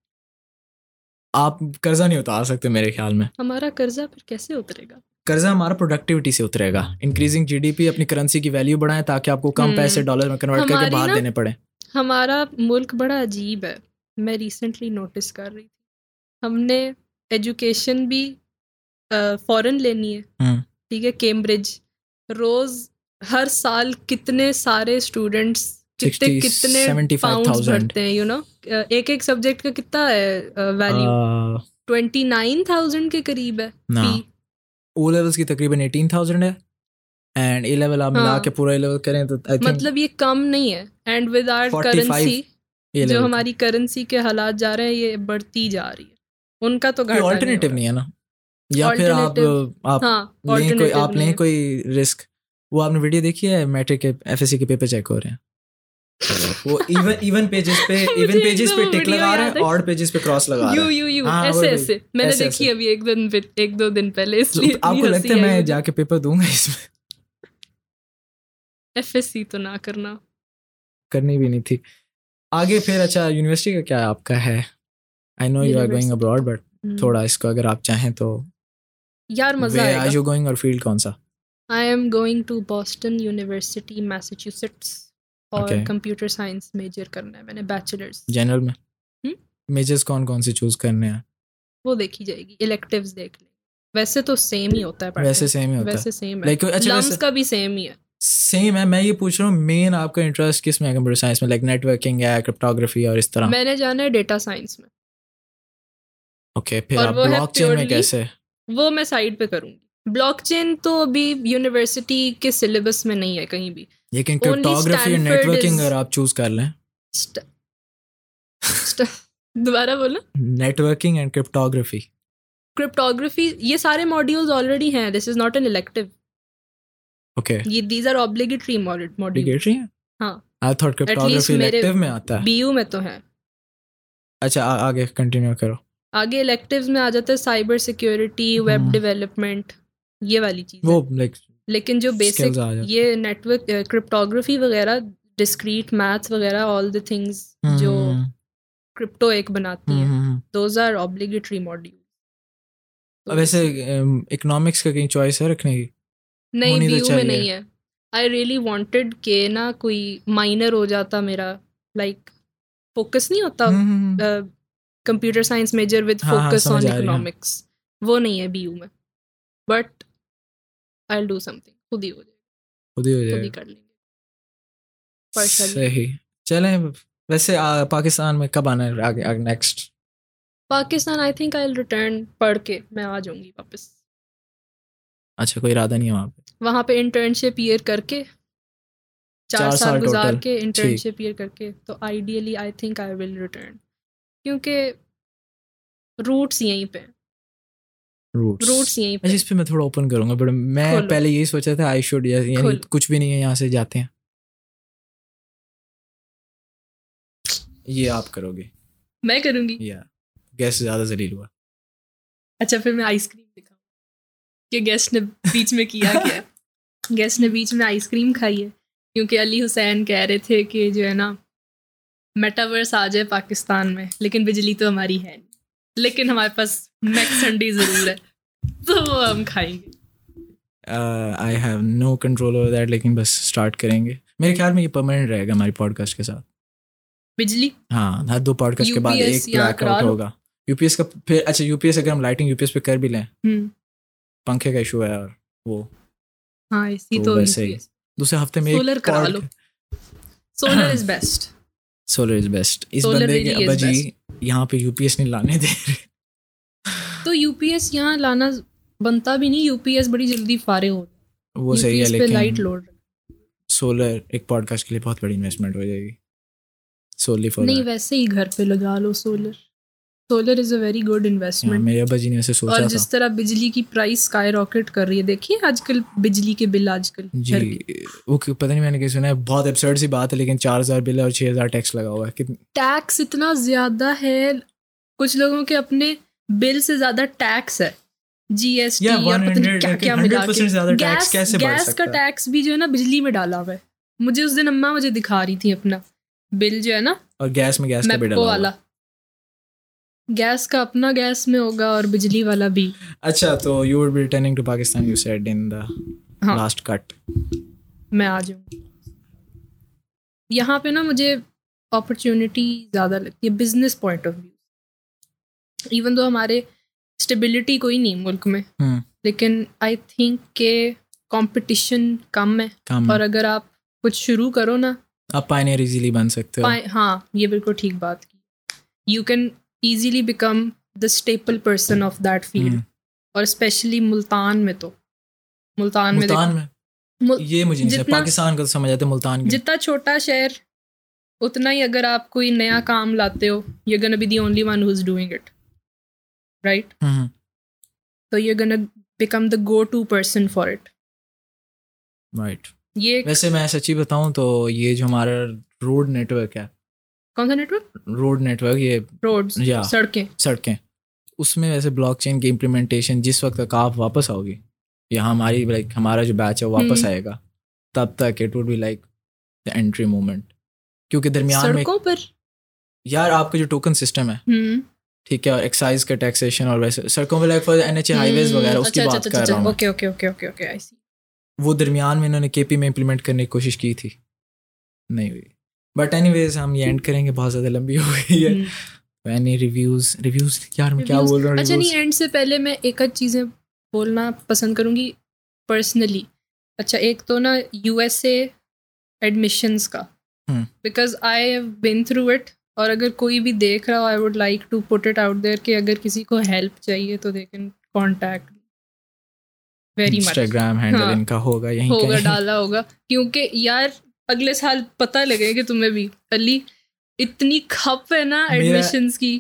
Speaker 2: آپ قرضہ نہیں اتار سکتے میرے خیال میں۔
Speaker 1: ہمارا قرضہ پھر کیسے اترے گا؟
Speaker 2: قرضہ ہمارا پروڈکٹیوٹی سے اترے گا۔ انکریزنگ جی ڈی پی اپنی کرنسی کی ویلیو بڑھائیں تاکہ آپ کو کم۔ پیسے ڈالر میں کنورٹ کر کے باہر دینے پڑے
Speaker 1: ہمارا ملک بڑا عجیب ہے۔ میں ریسنٹلی نوٹس کر رہی تھی۔ ہم نے ایجوکیشن بھی فورن لینی ہے۔
Speaker 2: ہوں۔
Speaker 1: ٹھیک ہے کیمبرج روز ہر سال کتنے سارے اسٹوڈینٹس کتنے
Speaker 2: 60,
Speaker 1: کتنے
Speaker 2: 75,000
Speaker 1: پاؤنڈس بھرتے ہیں یو نو ایک ایک سبجیکٹ کا کتنا ہے ویلیو ٹوینٹی نائن تھاؤزینڈ کے قریب ہے۔ فی
Speaker 2: او لیولس کی تقریباً ایٹین تھاؤزینڈ ہے اینڈ اے لیول آپ ملا
Speaker 1: ہاں۔
Speaker 2: کے پورا اے لیول کریں تو
Speaker 1: مطلب یہ کم نہیں ہے اینڈ ود آر
Speaker 2: 45
Speaker 1: کرنسی جو ہماری کرنسی کے حالات جا رہے ہیں یہ بڑھتی جا رہی ہے۔ ان کا تو گھاٹا نہیں
Speaker 2: ہے نا۔ یا پھر آپ آپ
Speaker 1: ہاں
Speaker 2: لیں کوئی آپ لیں۔ کوئی رسک وہ آپ نے ویڈیو دیکھی ہے? میٹرک کے ایف ایس سی کے پیپر چیک ہو رہے ہیں۔ وہ ایون ایون پیجز پہ ایون پیجز پہ ٹک لگا ہیں
Speaker 1: ہے۔
Speaker 2: اور پیجز پہ کراس لگا
Speaker 1: یو
Speaker 2: ہیں۔
Speaker 1: یو یو
Speaker 2: ہاں،
Speaker 1: ایسے ایسے۔ میں نے دیکھی۔ ابھی ایک دن ایک دو دن پہلے اس لیے
Speaker 2: آپ کو لگتا ہے میں جا کے پیپر دوں گا اس میں؟
Speaker 1: ایف ایس سی تو نہ کرنا۔
Speaker 2: کرنی بھی نہیں تھی۔ آگے پھر اچھا یونیورسٹی کا کیا آپ کا ہے؟ I know you are going abroad but. تھوڑا اس کو اگر آپ چاہیں تو
Speaker 1: یار مزہ آئے گا۔
Speaker 2: یو گوئنگ اور فیلڈ کون سا؟
Speaker 1: I am going to Boston university Massachusetts اور. کمپیوٹر سائنس میجر کرنا ہے میں نے بیچلرس
Speaker 2: جنرل میں؟ میجرس کون کون سے چوز کرنے ہیں؟
Speaker 1: وہ دیکھی جائے گی الیکٹیوز دیکھ لیں۔ ویسے تو سیم ہی ہوتا ہے۔
Speaker 2: ویسے سیم ہی ہوتا ہے۔
Speaker 1: ویسے سیم ہے۔
Speaker 2: اچھا
Speaker 1: لمس کا بھی سیم ہی ہے۔
Speaker 2: سیم ہے میں یہ پوچھ رہا ہوں مین آپ کا انٹرسٹ کس میں ہے کمپیوٹر سائنس میں؟ لائک نیٹ ورکنگ ہے کرپٹوگرافی اور اس طرح۔
Speaker 1: میں نے جانا ہے ڈیٹا سائنس میں۔
Speaker 2: اوکے پھر آپ بلاک چین میں کیسے؟
Speaker 1: وہ میں سائڈ پہ کروں گی۔ بلاک چین تو ابھی یونیورسٹی کے سلیبس میں نہیں ہے کہیں بھی.
Speaker 2: لیکن کرپٹوگرافی اور نیٹ ورکنگ اگر آپ چوز کر لیں.
Speaker 1: دوبارہ بولنا
Speaker 2: networking and cryptography
Speaker 1: cryptography یہ سارے ماڈیولز آلریڈی ہیں. This is not an elective
Speaker 2: okay
Speaker 1: یہ دیز آر ماڈیول
Speaker 2: ہے
Speaker 1: ہاں۔
Speaker 2: آئی تھاٹ کرپٹوگرافی میں آتا ہے.
Speaker 1: بی یو میں تو ہیں.
Speaker 2: اچھا آگے کنٹینیو کرو.
Speaker 1: آگے الیکٹیوز میں آ جاتا ہے سائبر سیکیورٹی ویب۔ ڈیولپمنٹ یہ والی چیز
Speaker 2: وہ
Speaker 1: لیکن جو بیسک یہ نیٹ ورک کرپٹوگرافی وغیرہ ڈسکریٹ میتھس وغیرہ آل دی تھنگس جو کرپٹو ایک بناتی ہیں۔ Those are obligatory module
Speaker 2: economics کا کہیں چوائس ہے رکھنے کی
Speaker 1: نہیں
Speaker 2: ہونی تو
Speaker 1: بی یو میں۔ نہیں ہے آئی ریئلی وانٹیڈ کہ نا کوئی مائنر ہو جاتا میرا لائک فوکس نہیں ہوتا۔ کمپیوٹر سائنس میجر
Speaker 2: ہاں،
Speaker 1: فوکس آن۔ اکنامکس وہ نہیں ہے بی یو میں but I do something خود ہی ہو جائے
Speaker 2: خود ہی ہو
Speaker 1: خود
Speaker 2: جائے
Speaker 1: ہی کر لیں گے.
Speaker 2: صحیح چلیں ویسے پاکستان میں کب آنا ہے next
Speaker 1: Pakistan I think I return پڑھ کے میں آ جاؤں گی واپس
Speaker 2: اچھا کوئی ارادہ نہیں ہے وہاں پہ
Speaker 1: وہاں پہ انٹرنشپ ایئر کر کے چار سال گزار. کے۔ انٹرنشپ ایئر کر کے تو ideally I think I will return کیونکہ روٹس یہیں پہ
Speaker 2: روٹس
Speaker 1: روٹس یہیں پہ۔
Speaker 2: اچھا اس پہ میں تھوڑا اوپن کروں گا بٹ میں۔ پہلے یہی سوچا تھا آئی شوڈ یعنی۔ کچھ بھی نہیں ہے یہاں سے جاتے ہیں۔ یہ آپ کرو گے۔
Speaker 1: میں کروں گی؟
Speaker 2: یا گیس زیادہ ذلیل ہوا۔
Speaker 1: اچھا پھر میں آئس کریم دکھاؤں۔ کہ گیسٹ نے بیچ میں کیا کیا۔ گیسٹ نے بیچ میں آئس کریم کھائی ہے۔ کیونکہ علی حسین کہہ رہے تھے کہ جو ہے نا میٹاورس آ جائے پاکستان میں لیکن بجلی تو ہماری ہے نہیں۔ لیکن ہمارے پاس میکس سنڈی ضرور ہے۔ تو وہ ہم کھائیں گے۔
Speaker 2: I have no control over that لیکن بس اسٹارٹ کریں گے۔ میرے خیال میں یہ پرماننٹ رہے گا ہماری پوڈ کاسٹ کے ساتھ۔
Speaker 1: بجلی؟
Speaker 2: ہاں ہر دو پوڈ کاسٹ کے بعد ایک بلیک آؤٹ۔ ہوگا۔ یو پی ایس کا پھر اچھا یو پی ایس اگر ہم لائٹنگ یو پی ایس پہ کر بھی لیں۔ پنکھے کا ایشو ہے اور وہ۔
Speaker 1: ہاں اسی
Speaker 2: تو ویسے دوسرے ہفتے میں
Speaker 1: سولر کرا لو۔ Solar is best
Speaker 2: solar is best اس بندے کے ابا جی یہاں پہ یو پی ایس نہیں لانے دے رہے۔
Speaker 1: تو یو پی ایس یہاں لانا بنتا بھی نہیں یو پی ایس بڑی جلدی فارغ ہو
Speaker 2: وہ صحیح ہے
Speaker 1: پہ لائٹ
Speaker 2: لیکن
Speaker 1: لوڈ
Speaker 2: سولر ایک پوڈ کاسٹ کے لیے بہت بڑی انویسٹمنٹ ہو جائے گی۔ سولی فور
Speaker 1: نہیں ویسے ہی گھر پہ لگا لو solar solar is a very good investment
Speaker 2: میرے ابا جی نے ایسے سوچا
Speaker 1: اور جس طرح بجلی کی پرائس اسکائی راکٹ کر رہی ہے دیکھیے آج کل بجلی کے بل آج کل
Speaker 2: جی وہ پتہ نہیں میں نے کہیں سنا ہے بہت ایبسرڈ سی بات ہے لیکن چار ہزار بل ہے اور چھ ہزار ٹیکس لگا ہوا ہے۔
Speaker 1: ٹیکس اتنا زیادہ ہے کچھ لوگوں کے اپنے بل سے زیادہ ٹیکس ہے۔ جی ایس ٹی
Speaker 2: یا
Speaker 1: پتہ نہیں
Speaker 2: 100
Speaker 1: کیا کیا ملا
Speaker 2: 100% زیادہ
Speaker 1: کے
Speaker 2: tax
Speaker 1: گیس گیس کا؟ ٹیکس بھی جو ہے نا بجلی میں ڈالا ہوا ہے۔ مجھے اس دن اماں مجھے دکھا رہی تھی اپنا بل جو ہے نا۔
Speaker 2: اور گیس میں گیس کا
Speaker 1: میپکو
Speaker 2: ڈالا
Speaker 1: گیس کا اپنا گیس میں ہوگا اور بجلی والا بھی۔
Speaker 2: اچھا تو you would be returning to Pakistan you said in the last cut
Speaker 1: میں آ جاؤں۔ یہاں پہ نا مجھے اپرچونیٹی زیادہ لگتی ہے business point of view even though ہمارے اسٹیبلٹی کوئی نہیں ملک میں لیکن آئی تھنک کہ کمپٹیشن کم ہے۔ اور اگر آپ کچھ شروع کرو نا
Speaker 2: آپ پائنیئر ایزیلی بن سکتے ہو۔
Speaker 1: ہاں یہ بالکل ٹھیک بات کی۔ You can easily become the staple person of that field. اور اسپیشلی ملتان میں تو. ملتان میں
Speaker 2: یہ مجھے
Speaker 1: جتنا-
Speaker 2: پاکستان کا سمجھ آتا ہے ملتان
Speaker 1: جتنا چھوٹا شہر اتنا ہی اگر آپ کوئی نیا کام لاتے ہو you gonna be the only one who's doing it right تو you gonna become the go to person for it
Speaker 2: right
Speaker 1: یہ
Speaker 2: ویسے میں سچی بتاؤں تو یہ جو ہمارا روڈ نیٹ ورک ہے
Speaker 1: کون سا network
Speaker 2: road network یہ
Speaker 1: روڈز
Speaker 2: یا
Speaker 1: سڑکیں۔
Speaker 2: سڑکیں۔ اس میں ویسے بلاک چین کی امپلیمنٹیشن جس وقت تک آپ واپس آؤ گی یا ہماری لائک ہمارا جو بیچ ہے وہ واپس۔ آئے گا تب تک it would be like the entry moment کیونکہ درمیان میں
Speaker 1: پر؟
Speaker 2: یار آپ کا جو ٹوکن سسٹم ہے ٹھیک ہے ایکسائز کا ٹیکسیشن اور ویسے سڑکوں پہ like N H A highways وغیرہ اس کی
Speaker 1: اچھا،
Speaker 2: بات کر رہا ہوں۔
Speaker 1: Okay okay okay okay okay
Speaker 2: وہ درمیان میں انہوں نے کے پی میں امپلیمنٹ کرنے کی کوشش کی تھی۔ نہیں ہوئی۔ بٹ اینی ویز ہم یہ اینڈ کریں گے بہت زیادہ لمبی ہو گئی ہے۔ اینی ریویوز ریویوز یار میں کیا بول رہا ہوں؟
Speaker 1: اچھا؟ نہیں اینڈ سے پہلے میں ایک آدھ چیزیں بولنا پسند کروں گی پرسنلی اچھا ایک تو نا یو ایس اے ایڈمیشنس کا۔ Because I have been through it اور اگر کوئی بھی دیکھ رہا ہو I would like to put it out there کہ اگر کسی کو ہیلپ چاہیے تو they can contact very much
Speaker 2: Instagram handle. ان کا ہوگا یہیں
Speaker 1: ہوگا ڈالا ہوگا۔ کیونکہ یار اگلے سال پتہ لگے کہ تمہیں بھی۔ علی اتنی کھپ ہے نا ایڈمیشنس کی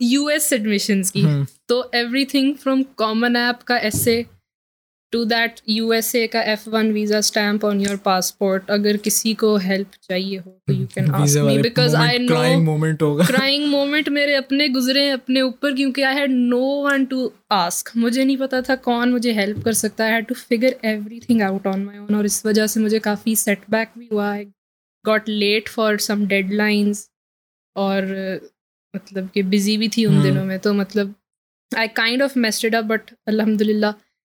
Speaker 1: یو ایس ایڈمیشنس کی۔ تو everything from common app کا S A to that U S A کا F one visa stamp on your passport اگر کسی کو ہیلپ چاہیے ہو تو you can because I know
Speaker 2: ہوگا
Speaker 1: کرائنگ مومنٹ میرے اپنے گزرے ہیں اپنے اوپر کیونکہ I had no one to ask مجھے نہیں پتا تھا کون مجھے ہیلپ کر سکتا ہے to figure everything out on my own اور اس وجہ سے مجھے کافی سیٹ بیک بھی ہوا ہے got late for some deadlines اور مطلب کہ بزی بھی تھی ان۔ دنوں میں تو مطلب I kind of messed up but الحمد للہ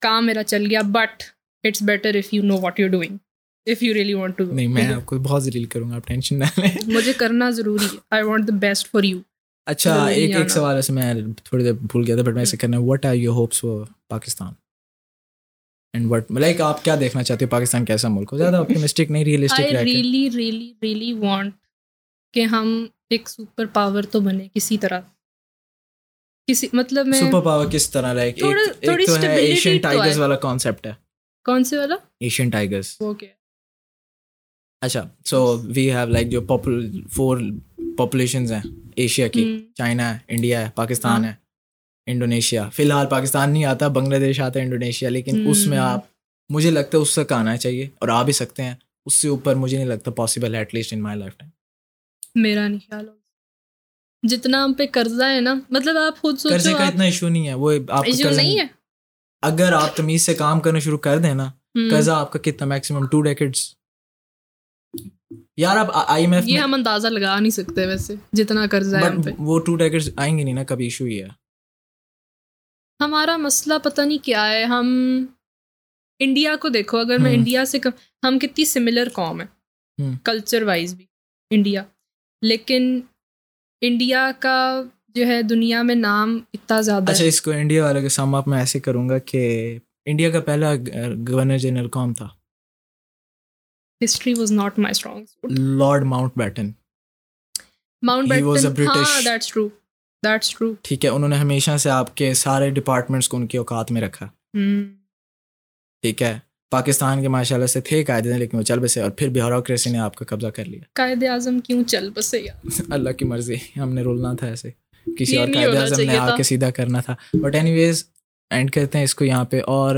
Speaker 1: کام میرا چل گیا but it's better if you know what you doing if you really want to
Speaker 2: نہیں میں آپ کو بہت ذلیل کروں گا آپ ٹینشن نہ لیں۔
Speaker 1: مجھے کرنا ضروری ہے۔ I want the best for you
Speaker 2: اچھا ایک۔ ایک سوال ہے سے میں تھوڑی دیر بھول گیا تھا بٹ میں اسے کرنا what are your hopes for Pakistan and what like آپ کیا دیکھنا چاہتے ہو؟ پاکستان کیسا ملک ہو؟ زیادہ آپٹیمسٹک نہیں realistic
Speaker 1: I really really really want کہ ہم ایک سپر پاور تو بنے کسی طرح۔ کسی مطلب میں
Speaker 2: سپر پاور کس طرح؟ لائک
Speaker 1: تھوڑی
Speaker 2: ایشین ٹائگرز۔ والا کانسیپٹ ہے۔
Speaker 1: کون سے والا؟
Speaker 2: ایشین ٹائگرز
Speaker 1: کیا
Speaker 2: اچھا سو وی ہیو لائک جو فور پاپولیشنز ہیں۔ ایشیا کی چائنا ہے انڈیا ہے پاکستان
Speaker 1: ہاں۔
Speaker 2: ہے انڈونیشیا فی الحال پاکستان نہیں آتا بنگلہ دیش آتا ہے انڈونیشیا لیکن اس میں۔ آپ مجھے لگتا ہے اس تک آنا چاہیے اور آ بھی سکتے ہیں۔ اس سے اوپر مجھے نہیں لگتا پاسبل ہے at least in my lifetime
Speaker 1: میرا نہیں خیال۔ ہوگا جتنا ہم پہ قرضہ ہے نا مطلب آپ خود
Speaker 2: قرضے
Speaker 1: سوچو
Speaker 2: کا
Speaker 1: آپ
Speaker 2: اتنا ایشو نہیں ہے وہ آپ
Speaker 1: ایشو نہیں ہے۔
Speaker 2: اگر آپ تمیز سے کام کرنا شروع کر دیں نا قرضہ آپ کا کتنا میکسیمم ٹو ڈیکڈس یار آپ آئی ایم ایف
Speaker 1: یہ ہم اندازہ لگا نہیں سکتے ویسے جتنا قرضہ ہے ہم پہ۔
Speaker 2: وہ ٹو ڈیکڈس آئیں گے نہیں نا کبھی ایشو ہی ہے۔
Speaker 1: ہمارا مسئلہ پتہ نہیں کیا ہے۔ ہم انڈیا کو دیکھو اگر میں۔ انڈیا سے ہم کتنی سملر قوم ہے۔ کلچر وائز بھی انڈیا لیکن انڈیا کا جو ہے دنیا میں نام اتنا زیادہ
Speaker 2: اچھا اس کو انڈیا والے کے سام اپ میں ایسے کروں گا کہ انڈیا کا پہلا گورنر جنرل کون تھا؟
Speaker 1: History was not my strong
Speaker 2: Lord Mountbatten.
Speaker 1: Mountbatten ہاں
Speaker 2: ٹھیک ہے انہوں نے ہمیشہ سے آپ کے سارے ڈپارٹمنٹس کو ان کی اوقات میں رکھا۔ ٹھیک ہے۔ پاکستان کے ماشاء اللہ سے تھے قاعدے لیکن وہ چل بسے اور پھر بیوروکریسی نے آپ کا قبضہ کر لیا۔
Speaker 1: قائد اعظم کیوں چل بسے
Speaker 2: اللہ کی مرضی ہم نے رولنا تھا ایسے۔ کسی اور قائد اعظم نے آ۔ کے سیدھا کرنا تھا۔ بٹ اینی ویز اینڈ کرتے ہیں اس کو یہاں پہ اور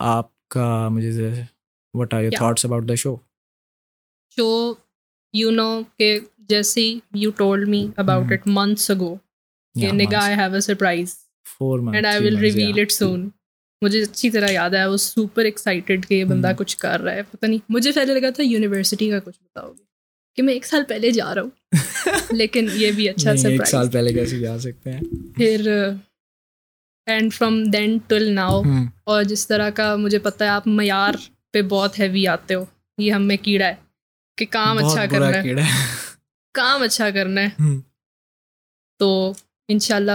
Speaker 2: آپ کا مجھے what are your? Thoughts about the show
Speaker 1: show you know کہ جیسے you told me about. It months ago کہ نگاہ I have a surprise
Speaker 2: for
Speaker 1: and I will reveal it soon مجھے اچھی طرح یاد ہے وہ سپر ایکسائٹیڈ کہ یہ بندہ۔ کچھ کر رہا ہے پتہ نہیں مجھے پہلے لگا تھا یونیورسٹی کا کچھ بتاؤ گے کہ میں ایک سال پہلے جا رہا ہوں لیکن یہ بھی اچھا
Speaker 2: ایک سال پہلے کیسے جا سکتے ہیں
Speaker 1: پھر and from then till now. اور جس طرح کا مجھے پتہ ہے آپ معیار پہ بہت ہیوی آتے ہو یہ ہم میں کیڑا ہے کہ کام اچھا کرنا ہے کام اچھا کرنا ہے۔ تو اللہ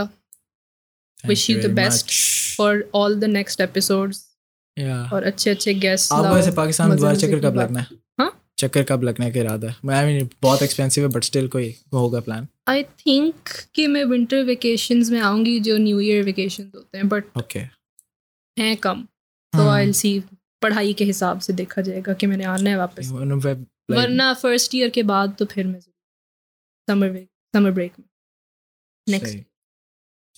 Speaker 2: Thank
Speaker 1: Wish you the
Speaker 2: very
Speaker 1: best.
Speaker 2: much.
Speaker 1: For all the next episodes
Speaker 2: Yeah.
Speaker 1: اور اچھے اچھے گیسٹ
Speaker 2: آپ ویسے پاکستان میں دوبارہ
Speaker 1: مزے
Speaker 2: چکر کب۔ لگنا ہے؟
Speaker 1: ہاں؟
Speaker 2: چکر کب لگنے کا ارادہ ہے؟ میں بہت ایکسپینسو ہے بٹ اسٹل کوئی ہوگا پلان
Speaker 1: آئی تھنک کہ میں ونٹر ویکیشنز میں آؤں گی جو نیو ایئر ویکیشنز ہوتے ہیں بٹ
Speaker 2: اوکے
Speaker 1: ہیں کم. تو آئی سی پڑھائی کے حساب سے دیکھا جائے گا کہ میں نے آنا ہے واپس. ورنہ فرسٹ ایئر کے بعد تو پھر میں سمر سمر بریک میں. نیکسٹ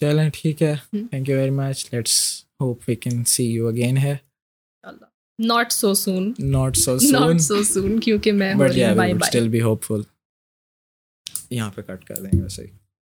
Speaker 2: چلیں ٹھیک ہے۔ Thank you very much let's hope we can see you again ہے
Speaker 1: not so soon
Speaker 2: not so
Speaker 1: not
Speaker 2: soon
Speaker 1: so soon کیونکہ میں
Speaker 2: but
Speaker 1: bye
Speaker 2: still be hopeful یہاں پہ کٹ کر دیں گے ویسے ہی